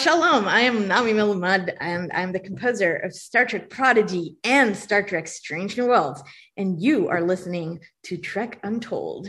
shalom. I am Nami Melumad, and I'm the composer of Star Trek Prodigy and Star Trek Strange New Worlds. And you are listening to Trek Untold.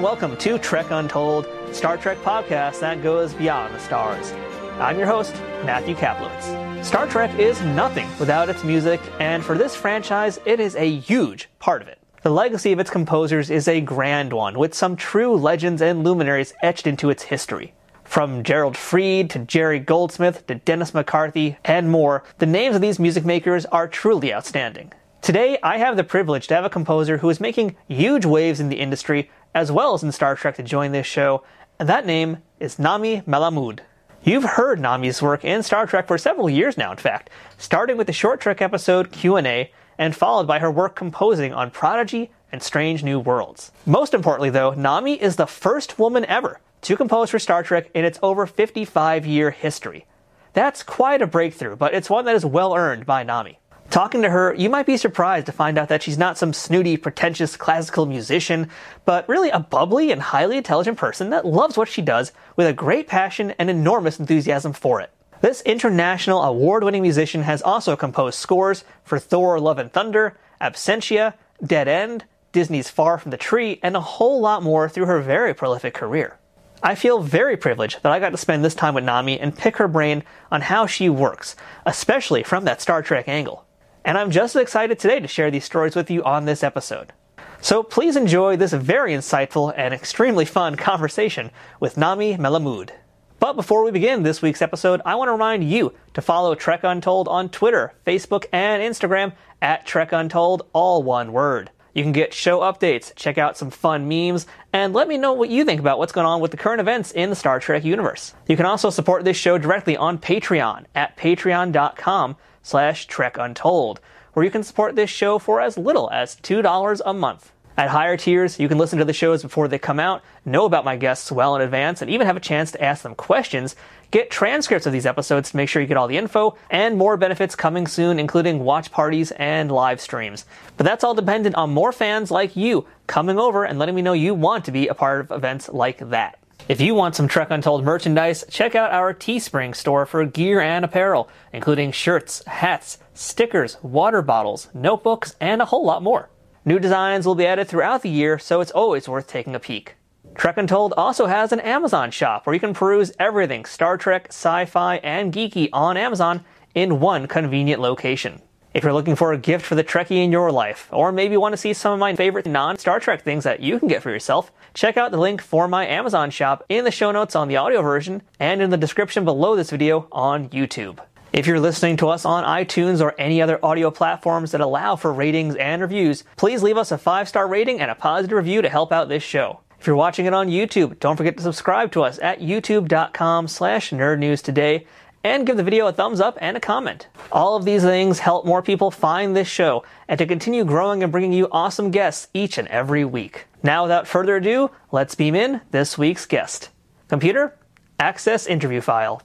And welcome to Trek Untold, Star Trek podcast that goes beyond the stars. I'm your host, Matthew Kaplowitz. Star Trek is nothing without its music, and for this franchise, it is a huge part of it. The legacy of its composers is a grand one, with some true legends and luminaries etched into its history. From Gerald Fried to Jerry Goldsmith to Dennis McCarthy and more, the names of these music makers are truly outstanding. Today, I have the privilege to have a composer who is making huge waves in the industry as well as in Star Trek to join this show, and that name is Nami Melumad. You've heard Nami's work in Star Trek for several years now, in fact, starting with the short Trek episode Q&A and followed by her work composing on Prodigy and Strange New Worlds. Most importantly though, Nami is the first woman ever to compose for Star Trek in its over 55 year history. That's quite a breakthrough, but it's one that is well earned by Nami. Talking to her, you might be surprised to find out that she's not some snooty, pretentious classical musician, but really a bubbly and highly intelligent person that loves what she does with a great passion and enormous enthusiasm for it. This international award winning musician has also composed scores for Thor Love and Thunder, Absentia, Dead End, Disney's Far from the Tree, and a whole lot more through her very prolific career. I feel very privileged that I got to spend this time with Nami and pick her brain on how she works, especially from that Star Trek angle and I'm just as excited today to share these stories with you on this episode. So please enjoy this very insightful and extremely fun conversation with Nami Melumad. But before we begin this week's episode, I want to remind you to follow Trek Untold on Twitter, Facebook, and Instagram at Trek Untold, all one word. You can get show updates, check out some fun memes, and let me know what you think about what's going on with the current events in the Star Trek universe. You can also support this show directly on Patreon at patreon.com slash Trek Untold, where you can support this show for as little as $2 a month. At higher tiers, you can listen to the shows before they come out, know about my guests well in advance, and even have a chance to ask them questions, get transcripts of these episodes to make sure you get all the info, and more benefits coming soon, including watch parties and live streams. But that's all dependent on more fans like you coming over and letting me know you want to be a part of events like that. If you want some Trek Untold merchandise, check out our Teespring store for gear and apparel, including shirts, hats, stickers, water bottles, notebooks, and a whole lot more. New designs will be added throughout the year, so it's always worth taking a peek. Trek Untold also has an Amazon shop where you can peruse everything Star Trek, sci fi, and geeky on Amazon in one convenient location. If you're looking for a gift for the Trekkie in your life, or maybe want to see some of my favorite non Star Trek things that you can get for yourself, check out the link for my Amazon shop in the show notes on the audio version and in the description below this video on YouTube. If you're listening to us on iTunes or any other audio platforms that allow for ratings and reviews, please leave us a five star rating and a positive review to help out this show. If you're watching it on YouTube, don't forget to subscribe to us at youtube.com slash nerdnewstoday and give the video a thumbs up and a comment. All of these things help more people find this show and to continue growing and bringing you awesome guests each and every week. Now, without further ado, let's beam in this week's guest. Computer, access interview file.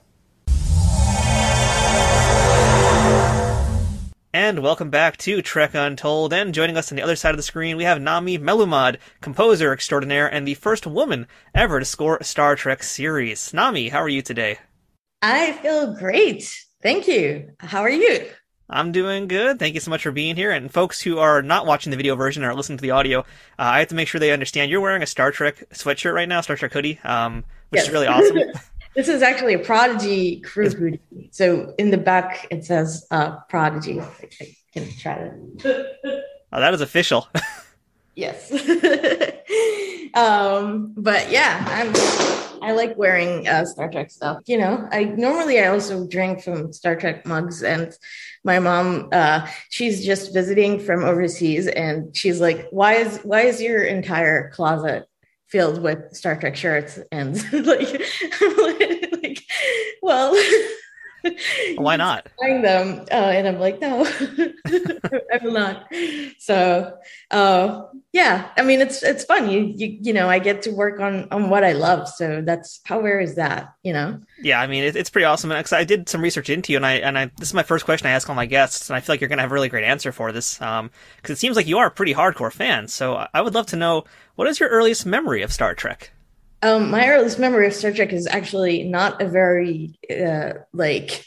And welcome back to Trek Untold. And joining us on the other side of the screen, we have Nami Melumad, composer extraordinaire and the first woman ever to score a Star Trek series. Nami, how are you today? I feel great. Thank you. How are you? I'm doing good. Thank you so much for being here. And folks who are not watching the video version or listening to the audio, uh, I have to make sure they understand you're wearing a Star Trek sweatshirt right now, Star Trek hoodie, um, which yes. is really awesome. this is actually a Prodigy crew hoodie. So in the back it says uh, Prodigy. I can try to. Oh, that is official. yes. um, but yeah, I'm I like wearing uh, Star Trek stuff. You know, I normally I also drink from Star Trek mugs, and my mom, uh, she's just visiting from overseas, and she's like, "Why is why is your entire closet filled with Star Trek shirts?" And like, like, well. Why not? Buying them, uh, and I'm like, no, I will not. So, uh, yeah, I mean, it's it's fun. You you you know, I get to work on on what I love. So that's how rare is that? You know? Yeah, I mean, it, it's pretty awesome. And I did some research into you, and I and I this is my first question I ask all my guests, and I feel like you're going to have a really great answer for this, um, because it seems like you are a pretty hardcore fan. So I would love to know what is your earliest memory of Star Trek. Um, my earliest memory of Star Trek is actually not a very uh, like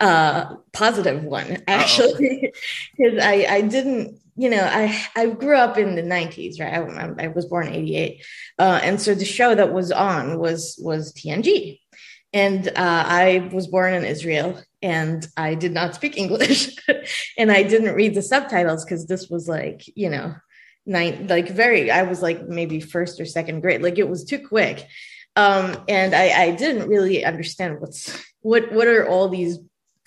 uh, positive one, actually, because I I didn't you know I I grew up in the '90s, right? I, I was born '88, uh, and so the show that was on was was TNG, and uh, I was born in Israel, and I did not speak English, and I didn't read the subtitles because this was like you know nine like very i was like maybe first or second grade like it was too quick. Um and i i didn't really understand what's what what are all these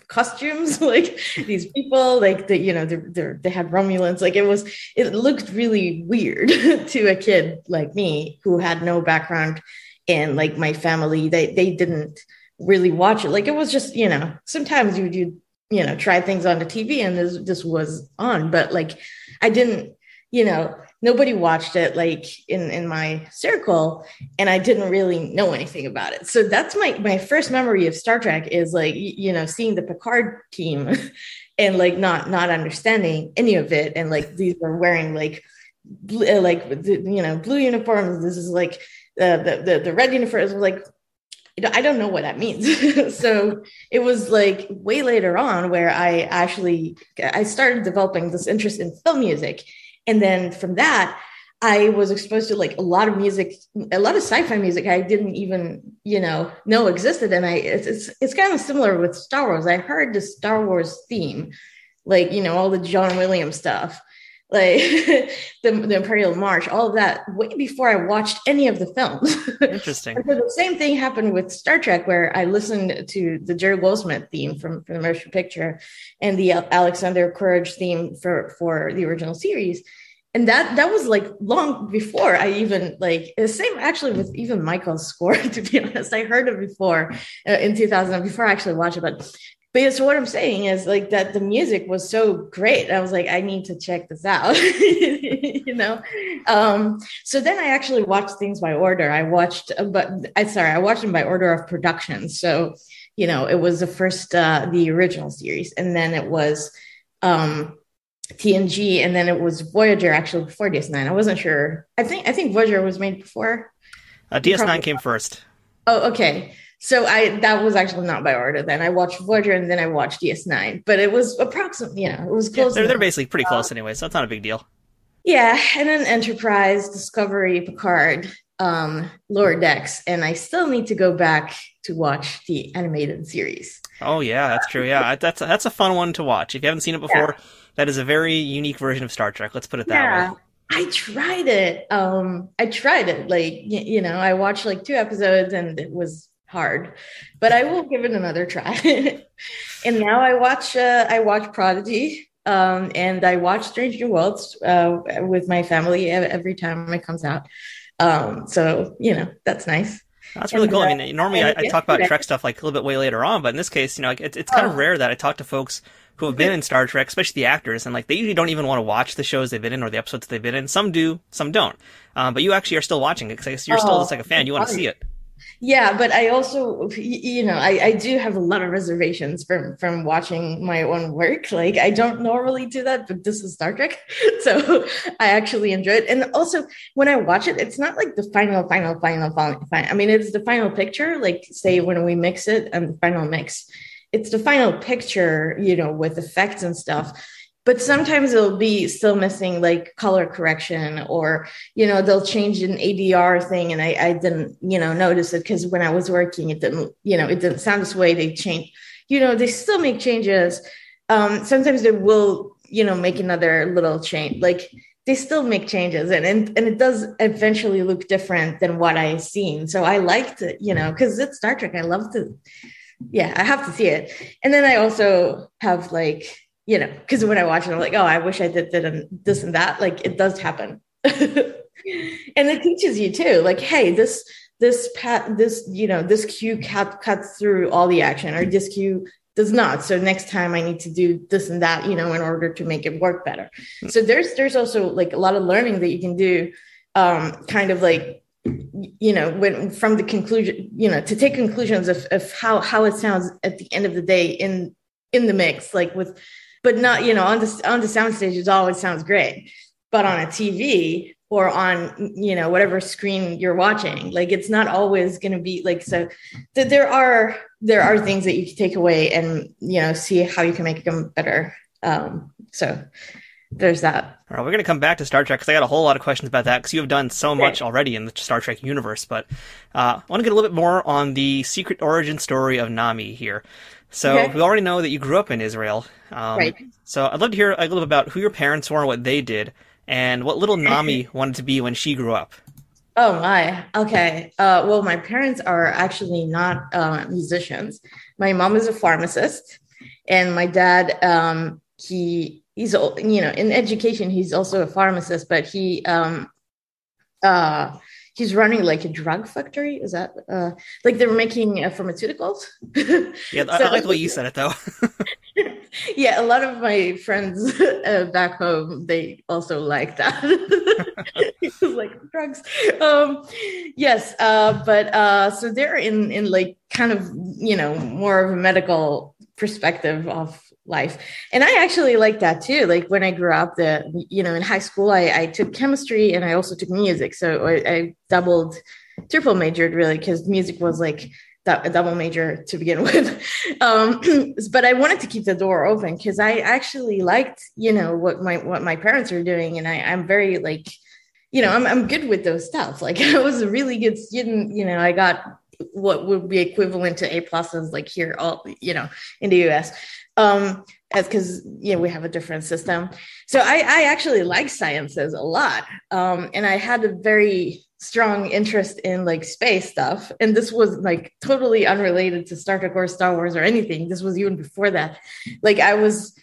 costumes like these people like the you know they're, they're, they had romulans like it was it looked really weird to a kid like me who had no background in like my family. They they didn't really watch it. Like it was just you know sometimes you you you know try things on the tv and this this was on but like i didn't you know, nobody watched it like in in my circle, and I didn't really know anything about it. So that's my my first memory of Star Trek is like you know seeing the Picard team, and like not not understanding any of it, and like these were wearing like uh, like you know blue uniforms. This is like uh, the the the red uniforms. Like I don't know what that means. so it was like way later on where I actually I started developing this interest in film music and then from that, I was exposed to like a lot of music, a lot of sci-fi music I didn't even, you know, know existed. And I, it's, it's, it's kind of similar with Star Wars. I heard the Star Wars theme, like, you know, all the John Williams stuff, like the, the Imperial March, all of that way before I watched any of the films. Interesting. so the same thing happened with Star Trek, where I listened to the Jerry Goldsmith theme from, from the motion picture and the Alexander Courage theme for, for the original series and that that was like long before I even like the same actually with even Michael's score. To be honest, I heard it before uh, in 2000 before I actually watched it. But but so what I'm saying is like that the music was so great. I was like, I need to check this out, you know. Um, so then I actually watched things by order. I watched, uh, but I sorry, I watched them by order of production. So you know, it was the first uh, the original series, and then it was. Um, TNG, and then it was Voyager actually before DS9. I wasn't sure. I think I think Voyager was made before. Uh, DS9 Probably. came first. Oh, okay. So I that was actually not by order. Then I watched Voyager, and then I watched DS9. But it was approximately, you know, it was close. Yeah, they're, they're basically pretty close uh, anyway, so it's not a big deal. Yeah, and then Enterprise, Discovery, Picard, um, Lower Decks, and I still need to go back to watch the animated series. Oh yeah, that's true. Yeah, that's that's a fun one to watch. If you haven't seen it before, yeah. that is a very unique version of Star Trek. Let's put it that yeah. way. I tried it. Um, I tried it. Like you, you know, I watched like two episodes and it was hard, but I will give it another try. and now I watch. Uh, I watch Prodigy. Um, and I watch Strange New Worlds uh, with my family every time it comes out. Um, so you know that's nice. That's really and, cool. Uh, I mean, normally I, I, talk about Trek stuff like a little bit way later on, but in this case, you know, it's, it's kind oh. of rare that I talk to folks who have been in Star Trek, especially the actors, and like they usually don't even want to watch the shows they've been in or the episodes they've been in. Some do, some don't. Um, but you actually are still watching it because you're oh, still just like a fan. You want to see it. Yeah, but I also, you know, I, I do have a lot of reservations from from watching my own work. Like I don't normally do that, but this is Star Trek, so I actually enjoy it. And also, when I watch it, it's not like the final, final, final, final. final. I mean, it's the final picture. Like say when we mix it and the final mix, it's the final picture, you know, with effects and stuff but sometimes it'll be still missing like color correction or you know they'll change an adr thing and i, I didn't you know notice it because when i was working it didn't you know it didn't sound this way. They change you know they still make changes. Um sometimes they will you know make another little change like they still make changes and, and and it does eventually look different than what i seen. So i liked it you know because it's star trek. I love to yeah i have to see it. And then i also have like you know, because when I watch it, I'm like, oh, I wish I did, did this and that. Like it does happen. and it teaches you too, like, hey, this this pat this you know this cue cut cuts through all the action or this cue does not so next time i need to do this and that you know in order to make it work better so there's there's also like a lot of learning that you can do um kind of like you know when from the conclusion you know to take conclusions of, of how how it sounds at the end of the day in in the mix like with but not you know on the on the sound stage it always sounds great. But on a tv or on you know whatever screen you're watching like it's not always going to be like so that there are there are things that you can take away and you know see how you can make them better. Um so there's that. All right we're going to come back to star trek because i got a whole lot of questions about that because you have done so much already in the star trek universe but uh, i want to get a little bit more on the secret origin story of nami here so okay. we already know that you grew up in israel um, right. so i'd love to hear a little bit about who your parents were and what they did and what little Nami wanted to be when she grew up. Oh my. Okay. Uh, well, my parents are actually not uh, musicians. My mom is a pharmacist, and my dad, um, he he's you know in education he's also a pharmacist, but he um, uh, he's running like a drug factory. Is that uh, like they're making uh, pharmaceuticals? yeah, so, I like the way you said it though. yeah, a lot of my friends uh, back home they also like that. like drugs. Um, yes, uh, but uh, so they're in in like kind of you know more of a medical perspective of life. And i actually like that too. Like when i grew up the you know in high school i, I took chemistry and i also took music. So i, I doubled triple majored really because music was like a double major to begin with. Um, but i wanted to keep the door open because i actually liked you know what my what my parents were doing. And I, i'm very like you know I'm, I'm good with those stuff. Like i was a really good student. You know i got what would be equivalent to a pluses like here all you know in the us um as because you know we have a different system. So i i actually like sciences a lot um and i had a very strong interest in like space stuff. And this was like totally unrelated to star trek or star wars or anything. This was even before that. Like i was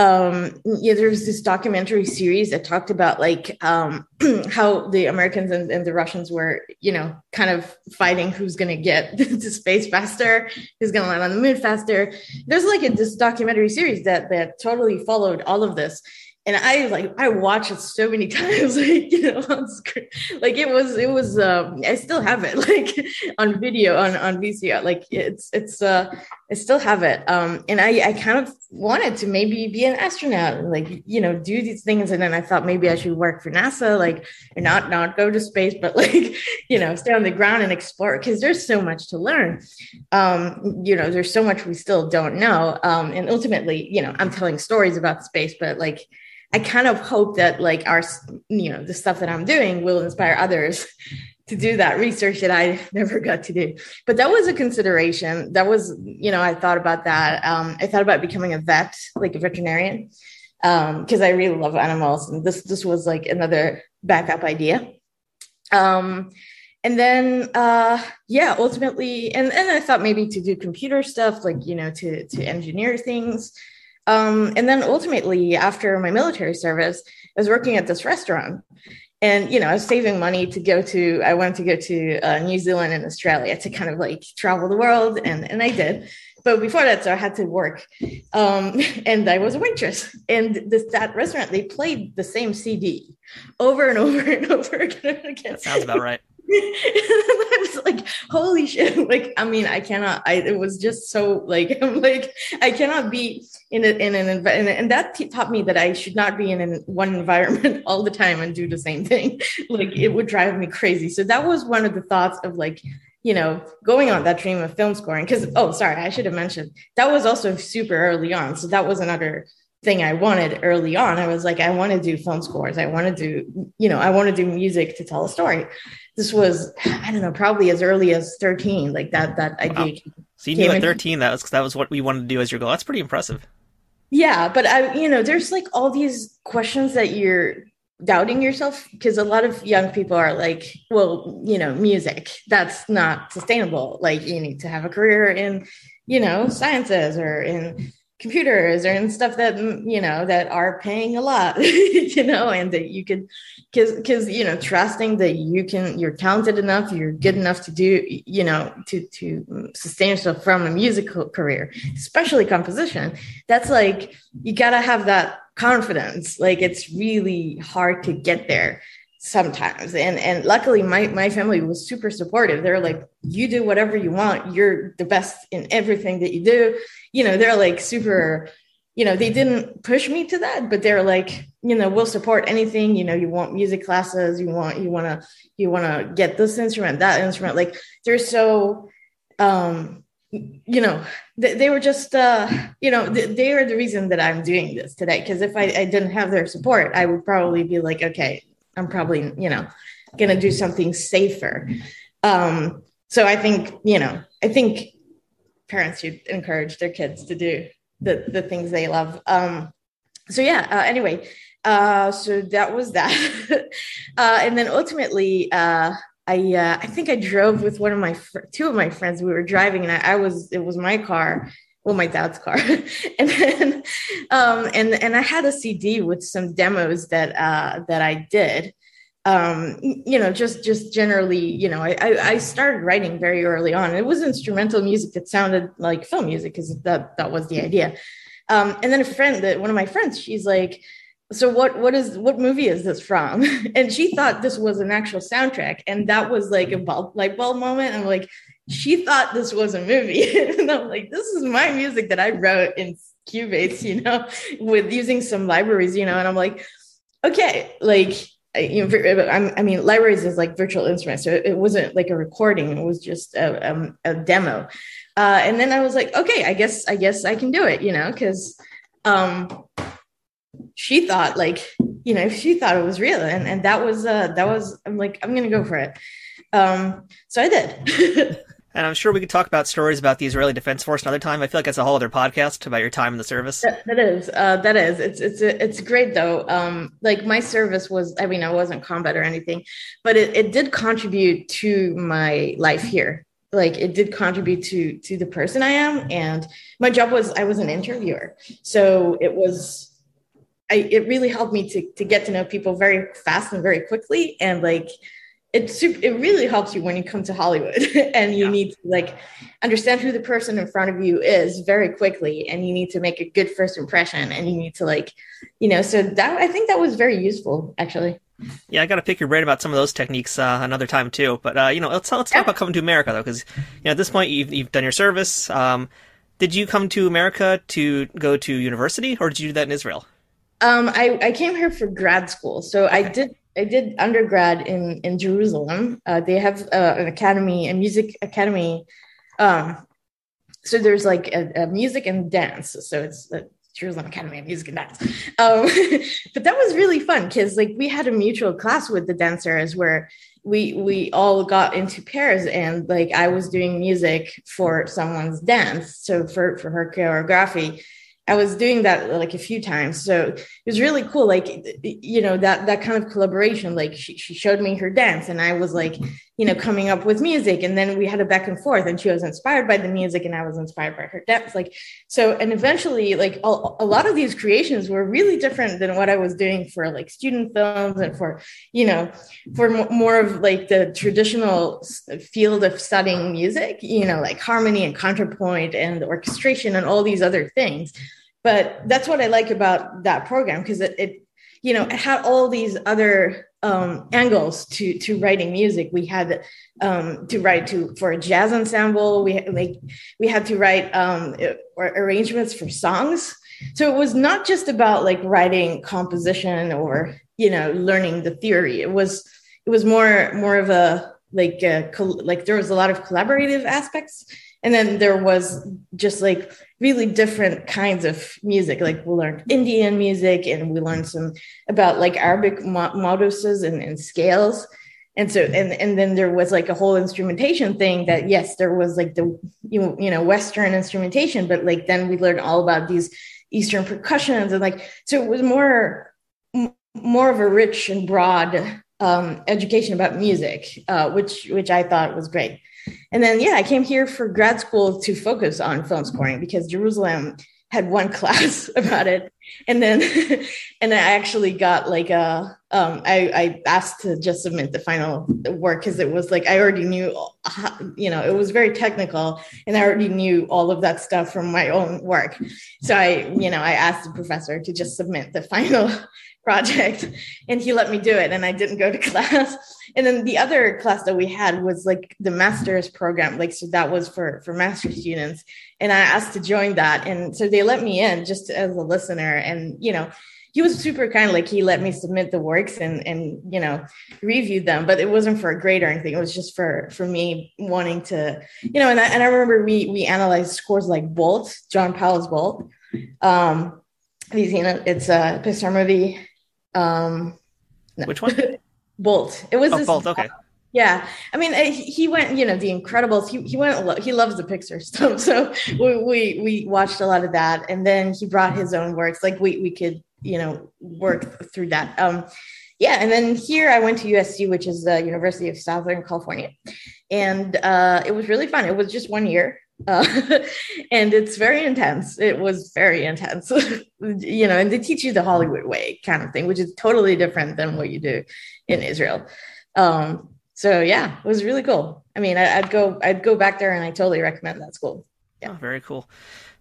um yeah there was this documentary series that talked about like um how the americans and, and, the russians were you know kind of fighting who's to get to space faster who's to land on the moon faster there's like a, this documentary series that that totally followed all of this and I like I watched it so many times, like you know, on screen. Like it was, it was. Um, I still have it, like on video, on on VCR. Like it's, it's. uh I still have it. Um, and I, I kind of wanted to maybe be an astronaut, like you know, do these things. And then I thought maybe I should work for NASA, like and not not go to space, but like you know, stay on the ground and explore because there's so much to learn. Um, you know, there's so much we still don't know. Um, and ultimately, you know, I'm telling stories about space, but like I kind of hope that like our, you know, the stuff that I'm doing will inspire others to do that research that I never got to do. But that was a consideration. That was, you know, I thought about that. Um, I thought about becoming a vet, like a veterinarian, because um, I really love animals, and this this was like another backup idea. Um, and then, uh, yeah, ultimately, and and I thought maybe to do computer stuff, like you know, to to engineer things. Um, and then ultimately, after my military service, I was working at this restaurant. And, you know, I was saving money to go to, I wanted to go to uh, New Zealand and Australia to kind of like travel the world. And, and I did. But before that, so I had to work. Um, and I was a waitress. And this, that restaurant, they played the same CD over and over and over again. That sounds about right. I was like, holy shit. Like, I mean, I cannot, I, it was just so like, I'm like, I cannot be in, a, in an environment. And that taught me that I should not be in an, one environment all the time and do the same thing. like, it would drive me crazy. So that was one of the thoughts of like, you know, going on that dream of film scoring. Cause, oh, sorry, I should have mentioned that was also super early on. So that was another thing I wanted early on. I was like, I want to do film scores. I want to do, you know, I want to do music to tell a story this was I don't know probably as early as 13 like that that idea wow. so you knew at 13 that was that was what we wanted to do as your goal. That's pretty impressive. Yeah but I you know there's like all these questions that you're doubting yourself because a lot of young people are like well you know music that's not sustainable. Like you need to have a career in you know sciences or in computers and stuff that mm, you know that are paying a lot you know and that you could because because you know trusting that you can you're talented enough you're good enough to do you know to to sustain yourself from a musical career especially composition that's like you gotta have that confidence. Like it's really hard to get there sometimes. And and luckily my my family was super supportive. They're like you do whatever you want. You're the best in everything that you do. You know they're like super you know they didn't push me to that but they're like you know we'll support anything. You know you want music classes. You want you want to you want to get this instrument that instrument. Like they're so um you know they, they were just uh you know they, they are the reason that i'm doing this today. Because if I, I didn't have their support i would probably be like okay I'm probably, you know, going to do something safer. Um, so I think, you know, I think parents should encourage their kids to do the, the things they love. Um, so yeah, uh, anyway, uh, so that was that. uh, and then ultimately, uh, I, uh, I think I drove with one of my, fr- two of my friends. We were driving and I, I was, it was my car well my dad's car. And then um and and i had a cd with some demos that uh that i did. Um you know just just generally you know i i started writing very early on. It was instrumental music. That sounded like film music because that that was the idea. Um and then a friend that one of my friends she's like so what what is what movie is this from? And she thought this was an actual soundtrack. And that was like a bulb light bulb moment. I'm like she thought this was a movie. and I'm like, this is my music that I wrote in Cubase, you know, with using some libraries, you know, and I'm like, okay, like, you know, I mean, libraries is like virtual instruments. So it wasn't like a recording. It was just a, um, a demo. Uh, and then I was like, okay, I guess, I guess I can do it, you know, cause, um, she thought like, you know, she thought it was real. And, and that was, uh, that was, I'm like, I'm going to go for it. Um, so I did. And I'm sure we could talk about stories about the Israeli Defense Force another time. I feel like that's a whole other podcast about your time in the service. that, that is, uh, that is. It's it's it's great though. Um, like my service was, I mean, I wasn't combat or anything, but it, it did contribute to my life here. Like it did contribute to to the person I am, and my job was I was an interviewer, so it was. I, it really helped me to to get to know people very fast and very quickly, and like it super, it really helps you when you come to Hollywood and you yeah. need to like understand who the person in front of you is very quickly and you need to make a good first impression and you need to like you know so that I think that was very useful actually. Yeah, I got to pick your brain about some of those techniques uh, another time too. But uh, you know, let's let's talk about coming to America though, because you know at this point you've you've done your service. Um, did you come to America to go to university, or did you do that in Israel? Um, I, I came here for grad school, so okay. I did I did undergrad in in Jerusalem. Uh, they have uh, an academy, a music academy. Um, so there's like a, a, music and dance. So it's Jerusalem Academy of Music and Dance. Um, but that was really fun because like we had a mutual class with the dancers where we we all got into pairs and like I was doing music for someone's dance. So for for her choreography I was doing that like a few times. So was really cool. Like, you know, that, that kind of collaboration, like she, she showed me her dance and I was like, you know, coming up with music. And then we had a back and forth and she was inspired by the music and I was inspired by her dance. Like, so, and eventually like a, a lot of these creations were really different than what I was doing for like student films and for, you know, for more of like the traditional field of studying music, you know, like harmony and contrapoint and orchestration and all these other things but that's what I like about that program because it, it, you know, it had all these other um, angles to to writing music. We had um, to write to for a jazz ensemble. We like we had to write um, arrangements for songs. So it was not just about like writing composition or you know learning the theory. It was it was more more of a like a, like there was a lot of collaborative aspects and then there was just like really different kinds of music. Like we learned indian music and we learned some about like arabic moduses and, and scales. And so and and then there was like a whole instrumentation thing that yes there was like the you, you know western instrumentation but like then we learned all about these eastern percussions and like so it was more more of a rich and broad um, education about music uh, which which i thought was great and then, yeah, I came here for grad school to focus on film scoring because Jerusalem had one class about it. And then and i actually got like a um i i asked to just submit the final work because it was like i already knew you know it was very technical and i already knew all of that stuff from my own work. So i you know i asked the professor to just submit the final project and he let me do it and i didn't go to class. And then the other class that we had was like the master's program like so that was for for master students. And i asked to join that and so they let me in just as a listener. And you know he was super kind like he let me submit the works and and you know reviewed them but it wasn't for a grade or anything. It was just for for me wanting to you know and I, and I remember we we analyzed scores like bolt john powell's bolt. Um have you seen it? It's a pixar movie um no. which one bolt it was oh, bolt okay yeah, I mean, he went, you know, The Incredibles. He he went. He loves the Pixar stuff, so we we, we watched a lot of that, and then he brought his own works. Like we we could, you know, work through that. Um, yeah, and then here I went to USC, which is the University of Southern California, and uh, it was really fun. It was just one year, uh, and it's very intense. It was very intense, you know, and they teach you the Hollywood way kind of thing, which is totally different than what you do in Israel. Um, so yeah, it was really cool. I mean, I, would go, I'd go back there, and I totally recommend that school. Yeah, oh, very cool.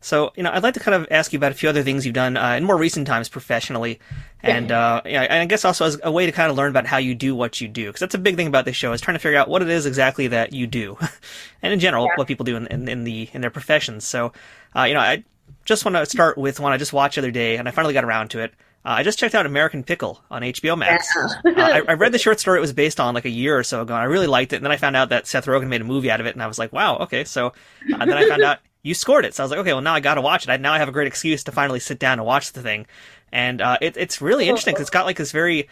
So, you know, I'd like to kind of ask you about a few other things you've done uh, in more recent times professionally, and uh, yeah, I guess also as a way to kind of learn about how you do what you do, because that's a big thing about this show is trying to figure out what it is exactly that you do, and in general, yeah. what people do in, in, in, the in their professions. So, uh, you know, I just want to start with one I just watched the other day, and I finally got around to it. Uh, I just checked out American Pickle on HBO Max. Yeah. uh, I, I, read the short story it was based on like a year or so ago, and I really liked it. And then I found out that Seth Rogen made a movie out of it, and I was like, wow, okay. So uh, then I found out you scored it, so I was like, okay, well now I got to watch it. I, now I have a great excuse to finally sit down and watch the thing, and uh, it, it's really interesting because it's got like this very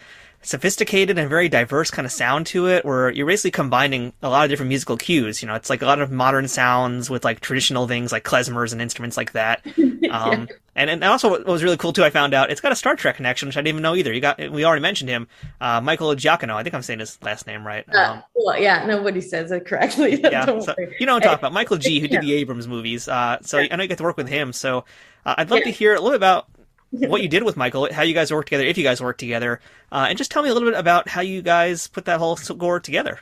sophisticated and very diverse kind of sound to it where you're basically combining a lot of different musical cues. You know, it's like a lot of modern sounds with like traditional things like klezmers and instruments like that. Um, yeah. and, and also what was really cool too, I found out it's got a Star Trek connection, which I didn't even know either. You got, we already mentioned him, uh, Michael Giacchino. I think I'm saying his last name right. Uh, um, well, yeah, nobody says it correctly. yeah, so, you know what I'm talking about. Michael G, who did yeah. the Abrams movies. Uh, so I know you get to work with him. So uh, I'd love yeah. to hear a little bit about what you did with Michael, how you guys worked together, if you guys worked together, uh, and just tell me a little bit about how you guys put that whole score together.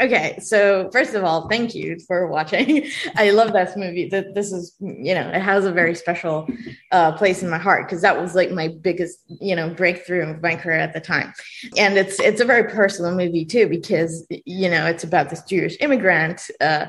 Okay, so first of all, thank you for watching. I love this movie. That this is, you know, it has a very special uh, place in my heart because that was like my biggest, you know, breakthrough of my career at the time. And it's it's a very personal movie too because you know it's about this Jewish immigrant uh,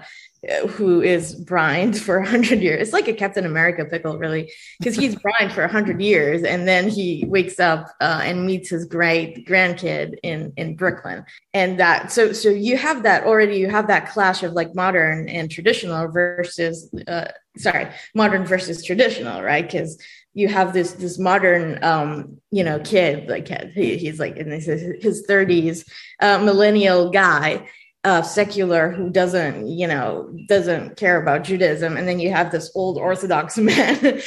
who is brined for a hundred years. It's like a Captain America pickle, really, because he's brined for a hundred years, and then he wakes up uh, and meets his great grandkid in in Brooklyn, and that so so you have that already. You have that clash of like modern and traditional versus uh, sorry, modern versus traditional, right? Because you have this this modern um you know kid like he, he's like in his, his 30s uh, millennial guy uh, secular who doesn't, you know, doesn't care about Judaism, and then you have this old Orthodox man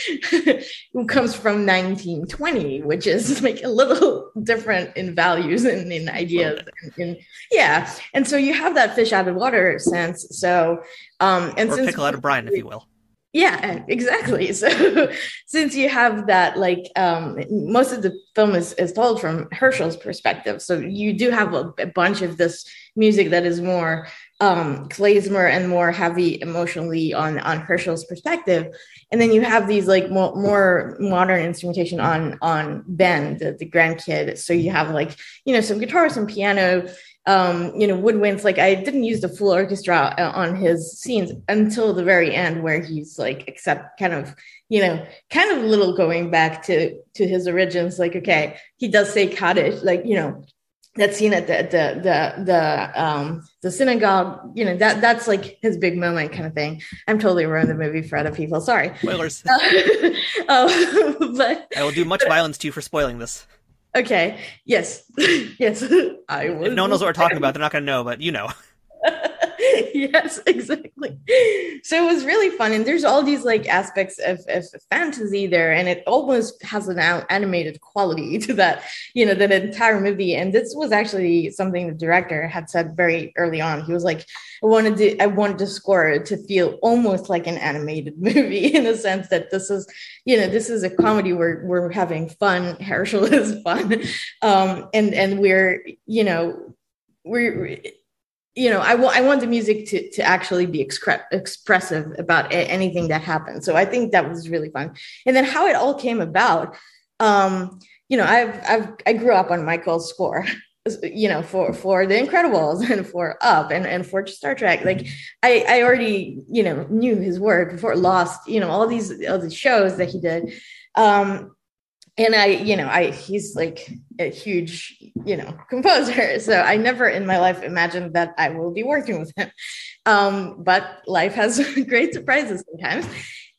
who comes from 1920, which is like a little different in values and in ideas, and, and, yeah, and so you have that fish out of water sense. So, um, and or since pickle out of brine, if you will. Yeah, exactly. So since you have that, like um, most of the film is, is told from Herschel's perspective. So you do have a, a bunch of this music that is more um, klezmer and more heavy emotionally on, on Herschel's perspective. And then you have these like more, more modern instrumentation on, on Ben, the, the grandkid. So you have like, you know, some guitar, some piano, um, you know, woodwinds. Like I didn't use the full orchestra uh, on his scenes until the very end, where he's like, except kind of, you know, kind of a little going back to to his origins. Like, okay, he does say Kaddish, like you know, that scene at the the the the um the synagogue you know that that's like his big moment kind of thing i'm totally ruining the movie for other people sorry spoilers uh, oh, but i will do much violence to you for spoiling this Okay. Yes. yes. I. If no one knows what we're talking about, they're not going to know, but you know. yes, exactly. So it was really fun. And there's all these like aspects of, of fantasy there. And it almost has an animated quality to that, you know, that entire movie. And this was actually something the director had said very early on. He was like, I wanted to, I wanted to score to feel almost like an animated movie in the sense that this is, you know, this is a comedy where we're having fun. Herschel is fun. Um, and, and we're, you know, we're, you know, I, I want the music to, to actually be excre- expressive about anything that happened. So I think that was really fun. And then how it all came about, um, you know, I've, I've, I grew up on Michael's score, you know, for, for the Incredibles and for Up and, and for Star Trek. Like I, I already, you know, knew his work before Lost, you know, all these, all the shows that he did. Um, and I, you know, I he's like a huge, you know, composer. So I never in my life imagined that I will be working with him. Um, but life has great surprises sometimes.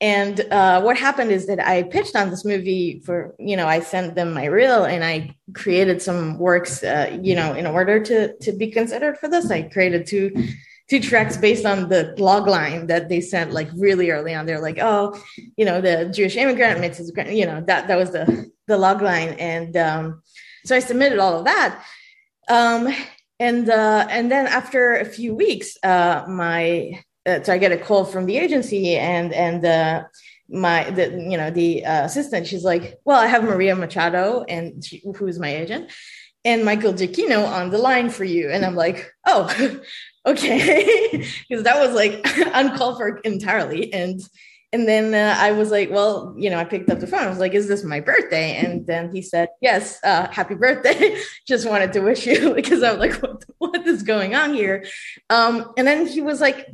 And uh, what happened is that I pitched on this movie for, you know, I sent them my reel and I created some works, uh, you know, in order to to be considered for this. I created two two tracks based on the log line that they sent like really early on. They're like, oh, you know, the Jewish immigrant his, you know, that that was the the log line, and um, so I submitted all of that. Um, and uh, and then after a few weeks, uh, my uh, so I get a call from the agency, and and uh, my the you know the uh, assistant, she's like, well, I have Maria Machado, and she, who's my agent, and Michael Giacchino on the line for you, and I'm like, oh, okay, because that was like uncalled for entirely, and and then uh, I was like, well, you know, I picked up the phone. I was like, is this my birthday? And then he said, yes, uh, happy birthday. Just wanted to wish you because I was like, what, what is going on here? Um, and then he was like,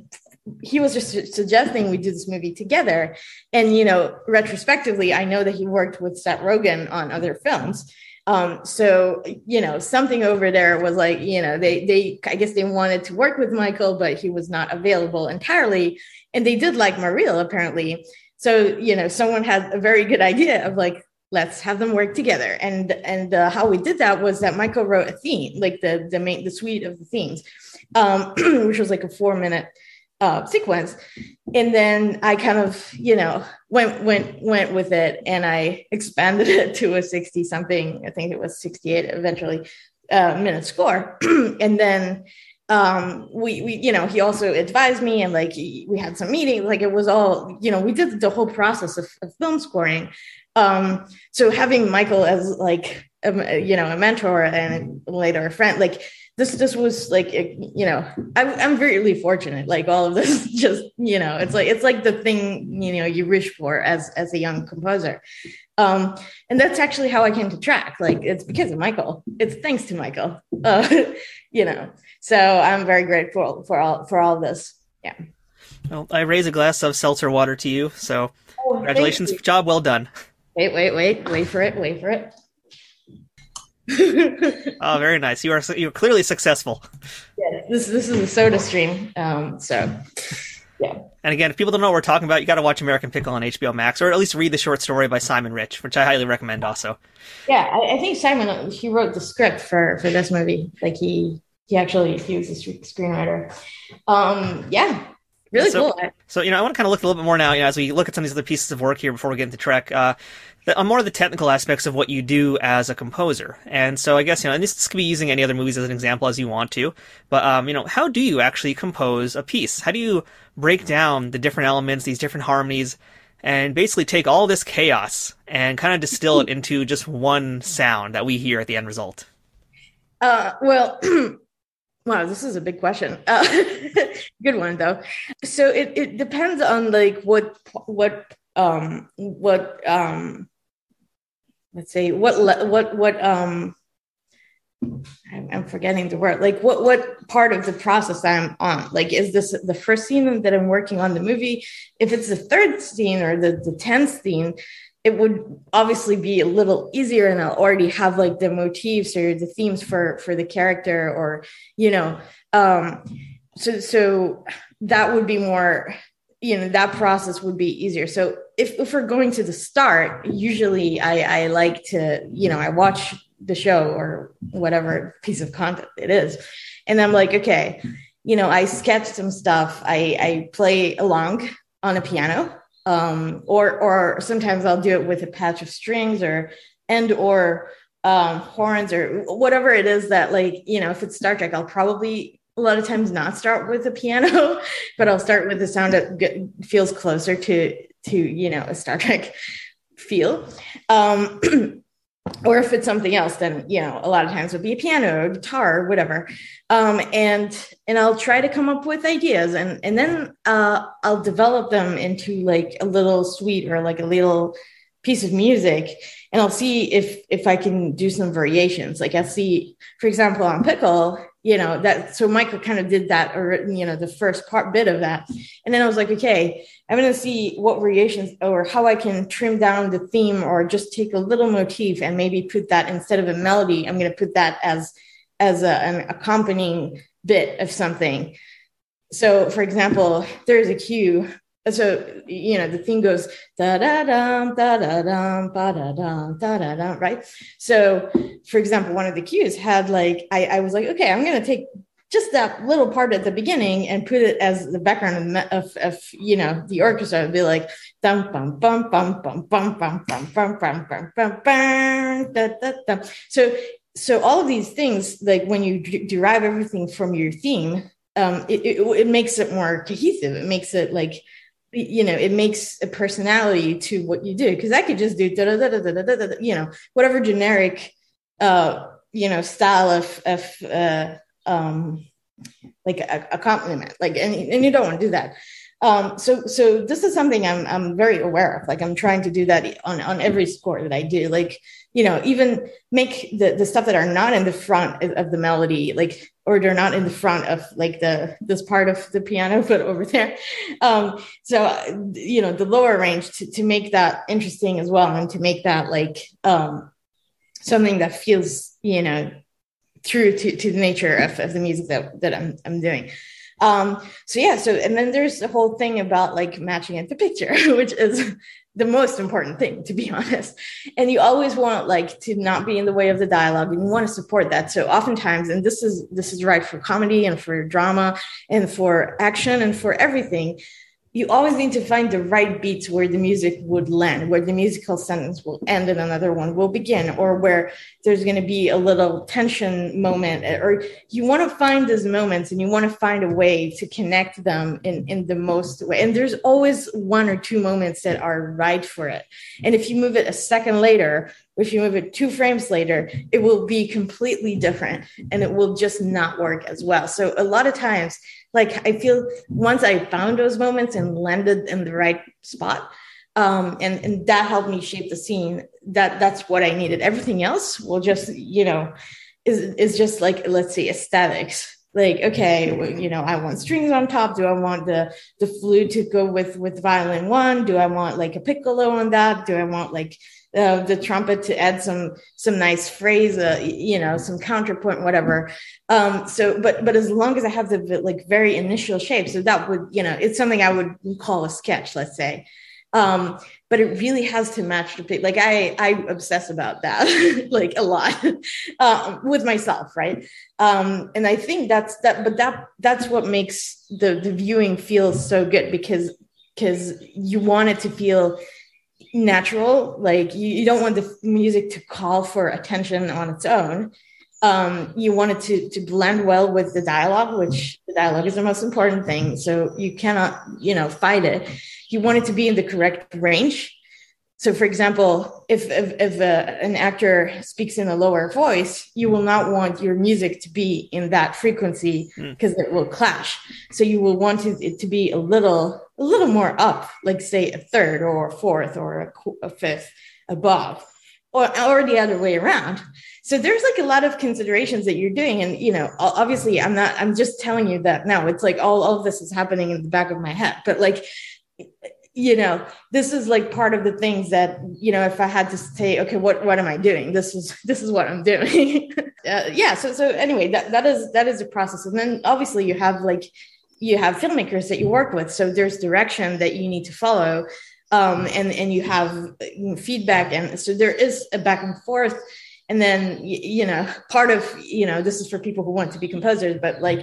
he was just suggesting we do this movie together. And, you know, retrospectively, I know that he worked with Seth Rogen on other films. Um, so you know, something over there was like, you know, they they I guess they wanted to work with Michael, but he was not available entirely, and they did like Mariel apparently. So you know, someone had a very good idea of like, let's have them work together. And and uh, how we did that was that Michael wrote a theme, like the the main the suite of the themes, um, which was like a four minute uh, sequence. And then i kind of you know went went went with it and i expanded it to a 60 something i think it was 68 eventually uh, minute score. And then um we we you know he also advised me and like he, we had some meetings like it was all you know we did the whole process of, of film scoring. Um so having michael as like a, you know a mentor and later a friend like this this was like you know I'm, i'm really fortunate like all of this just you know it's like it's like the thing you know you wish for as as a young composer. Um and that's actually how i came to Trek like it's because of michael. It's thanks to michael uh, you know. So i'm very grateful for all for all this. Yeah. Well i raise a glass of seltzer water to you so oh, congratulations. job well done. Wait wait wait. Wait for it. Wait for it oh, very nice. You are you're clearly successful. Yeah, this this is a Soda Stream. Um, so yeah. And again, if people don't know what we're talking about, you got to watch American Pickle on HBO Max, or at least read the short story by Simon Rich, which I highly recommend. Also. Yeah, I, I think Simon he wrote the script for for this movie. Like he he actually he was a screenwriter. Um, yeah, really so, cool. So you know, I want to kind of look a little bit more now. You know, as we look at some of these other pieces of work here before we get into Trek. Uh, on more of the technical aspects of what you do as a composer. And so I guess, you know, and this, this could be using any other movies as an example as you want to, but, um, you know, how do you actually compose a piece? How do you break down the different elements, these different harmonies, and basically take all this chaos and kind of distill it into just one sound that we hear at the end result? Uh, well, Wow, this is a big question. Uh, good one though. So it, it depends on like what what um what um let's say what what what um I'm forgetting the word. Like what what part of the process I'm on? Like is this the first scene that I'm working on the movie? If it's the third scene or the the tenth scene, it would obviously be a little easier, and I'll already have like the motifs or the themes for for the character, or you know, um, so so that would be more you know that process would be easier so if, if we're going to the start usually I, I like to you know i watch the show or whatever piece of content it is and i'm like okay you know, I sketch some stuff. I, I play along on a piano, um, or or sometimes I'll do it with a patch of strings or and or um, horns or whatever it is that like you know if it's Star Trek, I'll probably a lot of times not start with a piano, but I'll start with the sound that feels closer to to you know a Star Trek feel. Um, or if it's something else, then you know a lot of times would be a piano or guitar or whatever. Um, and and I'll try to come up with ideas, and and then uh, I'll develop them into like a little suite or like a little piece of music and I'll see if if I can do some variations. Like I see, for example, on pickle, you know that. So Michael kind of did that, or you know, the first part bit of that, and then I was like, okay, I'm going to see what variations or how I can trim down the theme, or just take a little motif and maybe put that instead of a melody. I'm going to put that as as a, an accompanying bit of something. So, for example, there's a cue so you know the theme goes da da dum da da dum ba da dum da da dum right so for example one of the cues had like I, I was like okay i'm going to take just that little part at the beginning and put it as the background of, of, of you know the orchestra would be like dum bum bum bum bum bum bum bum bum bum bum bum bum da da da so so all of these things like when you d- derive everything from your theme um it, it, it makes it more cohesive it makes it like you know it makes a personality to what you do. Because i could just do da, da, da, da, da, da, you know whatever generic uh you know style of of uh um like a, a compliment like and, and you don't want to do that. Um so so this is something i'm i'm very aware of. Like i'm trying to do that on on every score that i do. Like you know even make the the stuff that are not in the front of the melody like or they're not in the front of like the this part of the piano but over there. Um so you know the lower range to, to make that interesting as well and to make that like um something that feels you know true to, to the nature of, of the music that, that I'm, I'm doing. Um so yeah so and then there's the whole thing about like matching it to picture which is the most important thing to be honest. And you always want like to not be in the way of the dialogue and you want to support that. So oftentimes and this is this is right for comedy and for drama and for action and for everything you always need to find the right beats where the music would land, where the musical sentence will end and another one will begin, or where there's going to be a little tension moment. Or you want to find those moments and you want to find a way to connect them in, in the most way. And there's always one or two moments that are right for it. And if you move it a second later, if you move it two frames later, it will be completely different and it will just not work as well. So a lot of times, like I feel once I found those moments and landed in the right spot, um, and and that helped me shape the scene. That that's what I needed. Everything else will just you know is is just like let's say aesthetics like okay well, you know i want strings on top do i want the the flute to go with with violin one do i want like a piccolo on that do i want like uh, the trumpet to add some some nice phrase, uh, you know, some counterpoint, whatever. Um, so, but but as long as I have the like very initial shape, so that would you know, it's something I would call a sketch, let's say. Um, but it really has to match the pic. Like I I obsess about that like a lot uh, with myself, right? Um, and I think that's that. But that that's what makes the the viewing feel so good because because you want it to feel natural. Like you, you don't want the music to call for attention on its own. Um, you want it to, to blend well with the dialogue, which the dialogue is the most important thing. So you cannot, you know, fight it. You want it to be in the correct range. So, for example, if if, if uh, an actor speaks in a lower voice, you will not want your music to be in that frequency because hmm. mm. it will clash. So you will want it to be a little a little more up, like say a third or a fourth or a, a fifth above, or or the other way around. So there's like a lot of considerations that you're doing, and you know, obviously, I'm not. I'm just telling you that now. It's like all all of this is happening in the back of my head, but like you know this is like part of the things that you know if i had to say okay what what am i doing? This is this is what i'm doing. Uh, yeah so so anyway that that is that is a process. And then obviously you have like you have filmmakers that you work with. So there's direction that you need to follow um, and and you have feedback. And so there is a back and forth. And then you know part of you know this is for people who want to be composers but like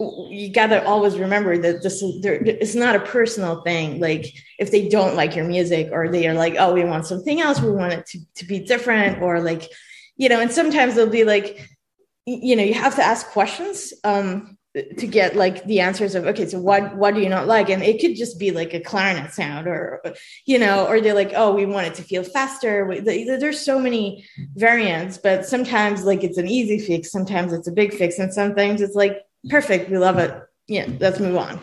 you got to always remember that this it's not a personal thing. Like if they don't like your music or they are like oh we want something else. We want it to, to be different or like you know and sometimes they'll be like you know you have to ask questions um to get like the answers of okay so what what do you not like? And it could just be like a clarinet sound or you know or they're like oh we want it to feel faster. There's so many variants but sometimes like it's an easy fix sometimes it's a big fix and sometimes it's like perfect we love it. Yeah let's move on.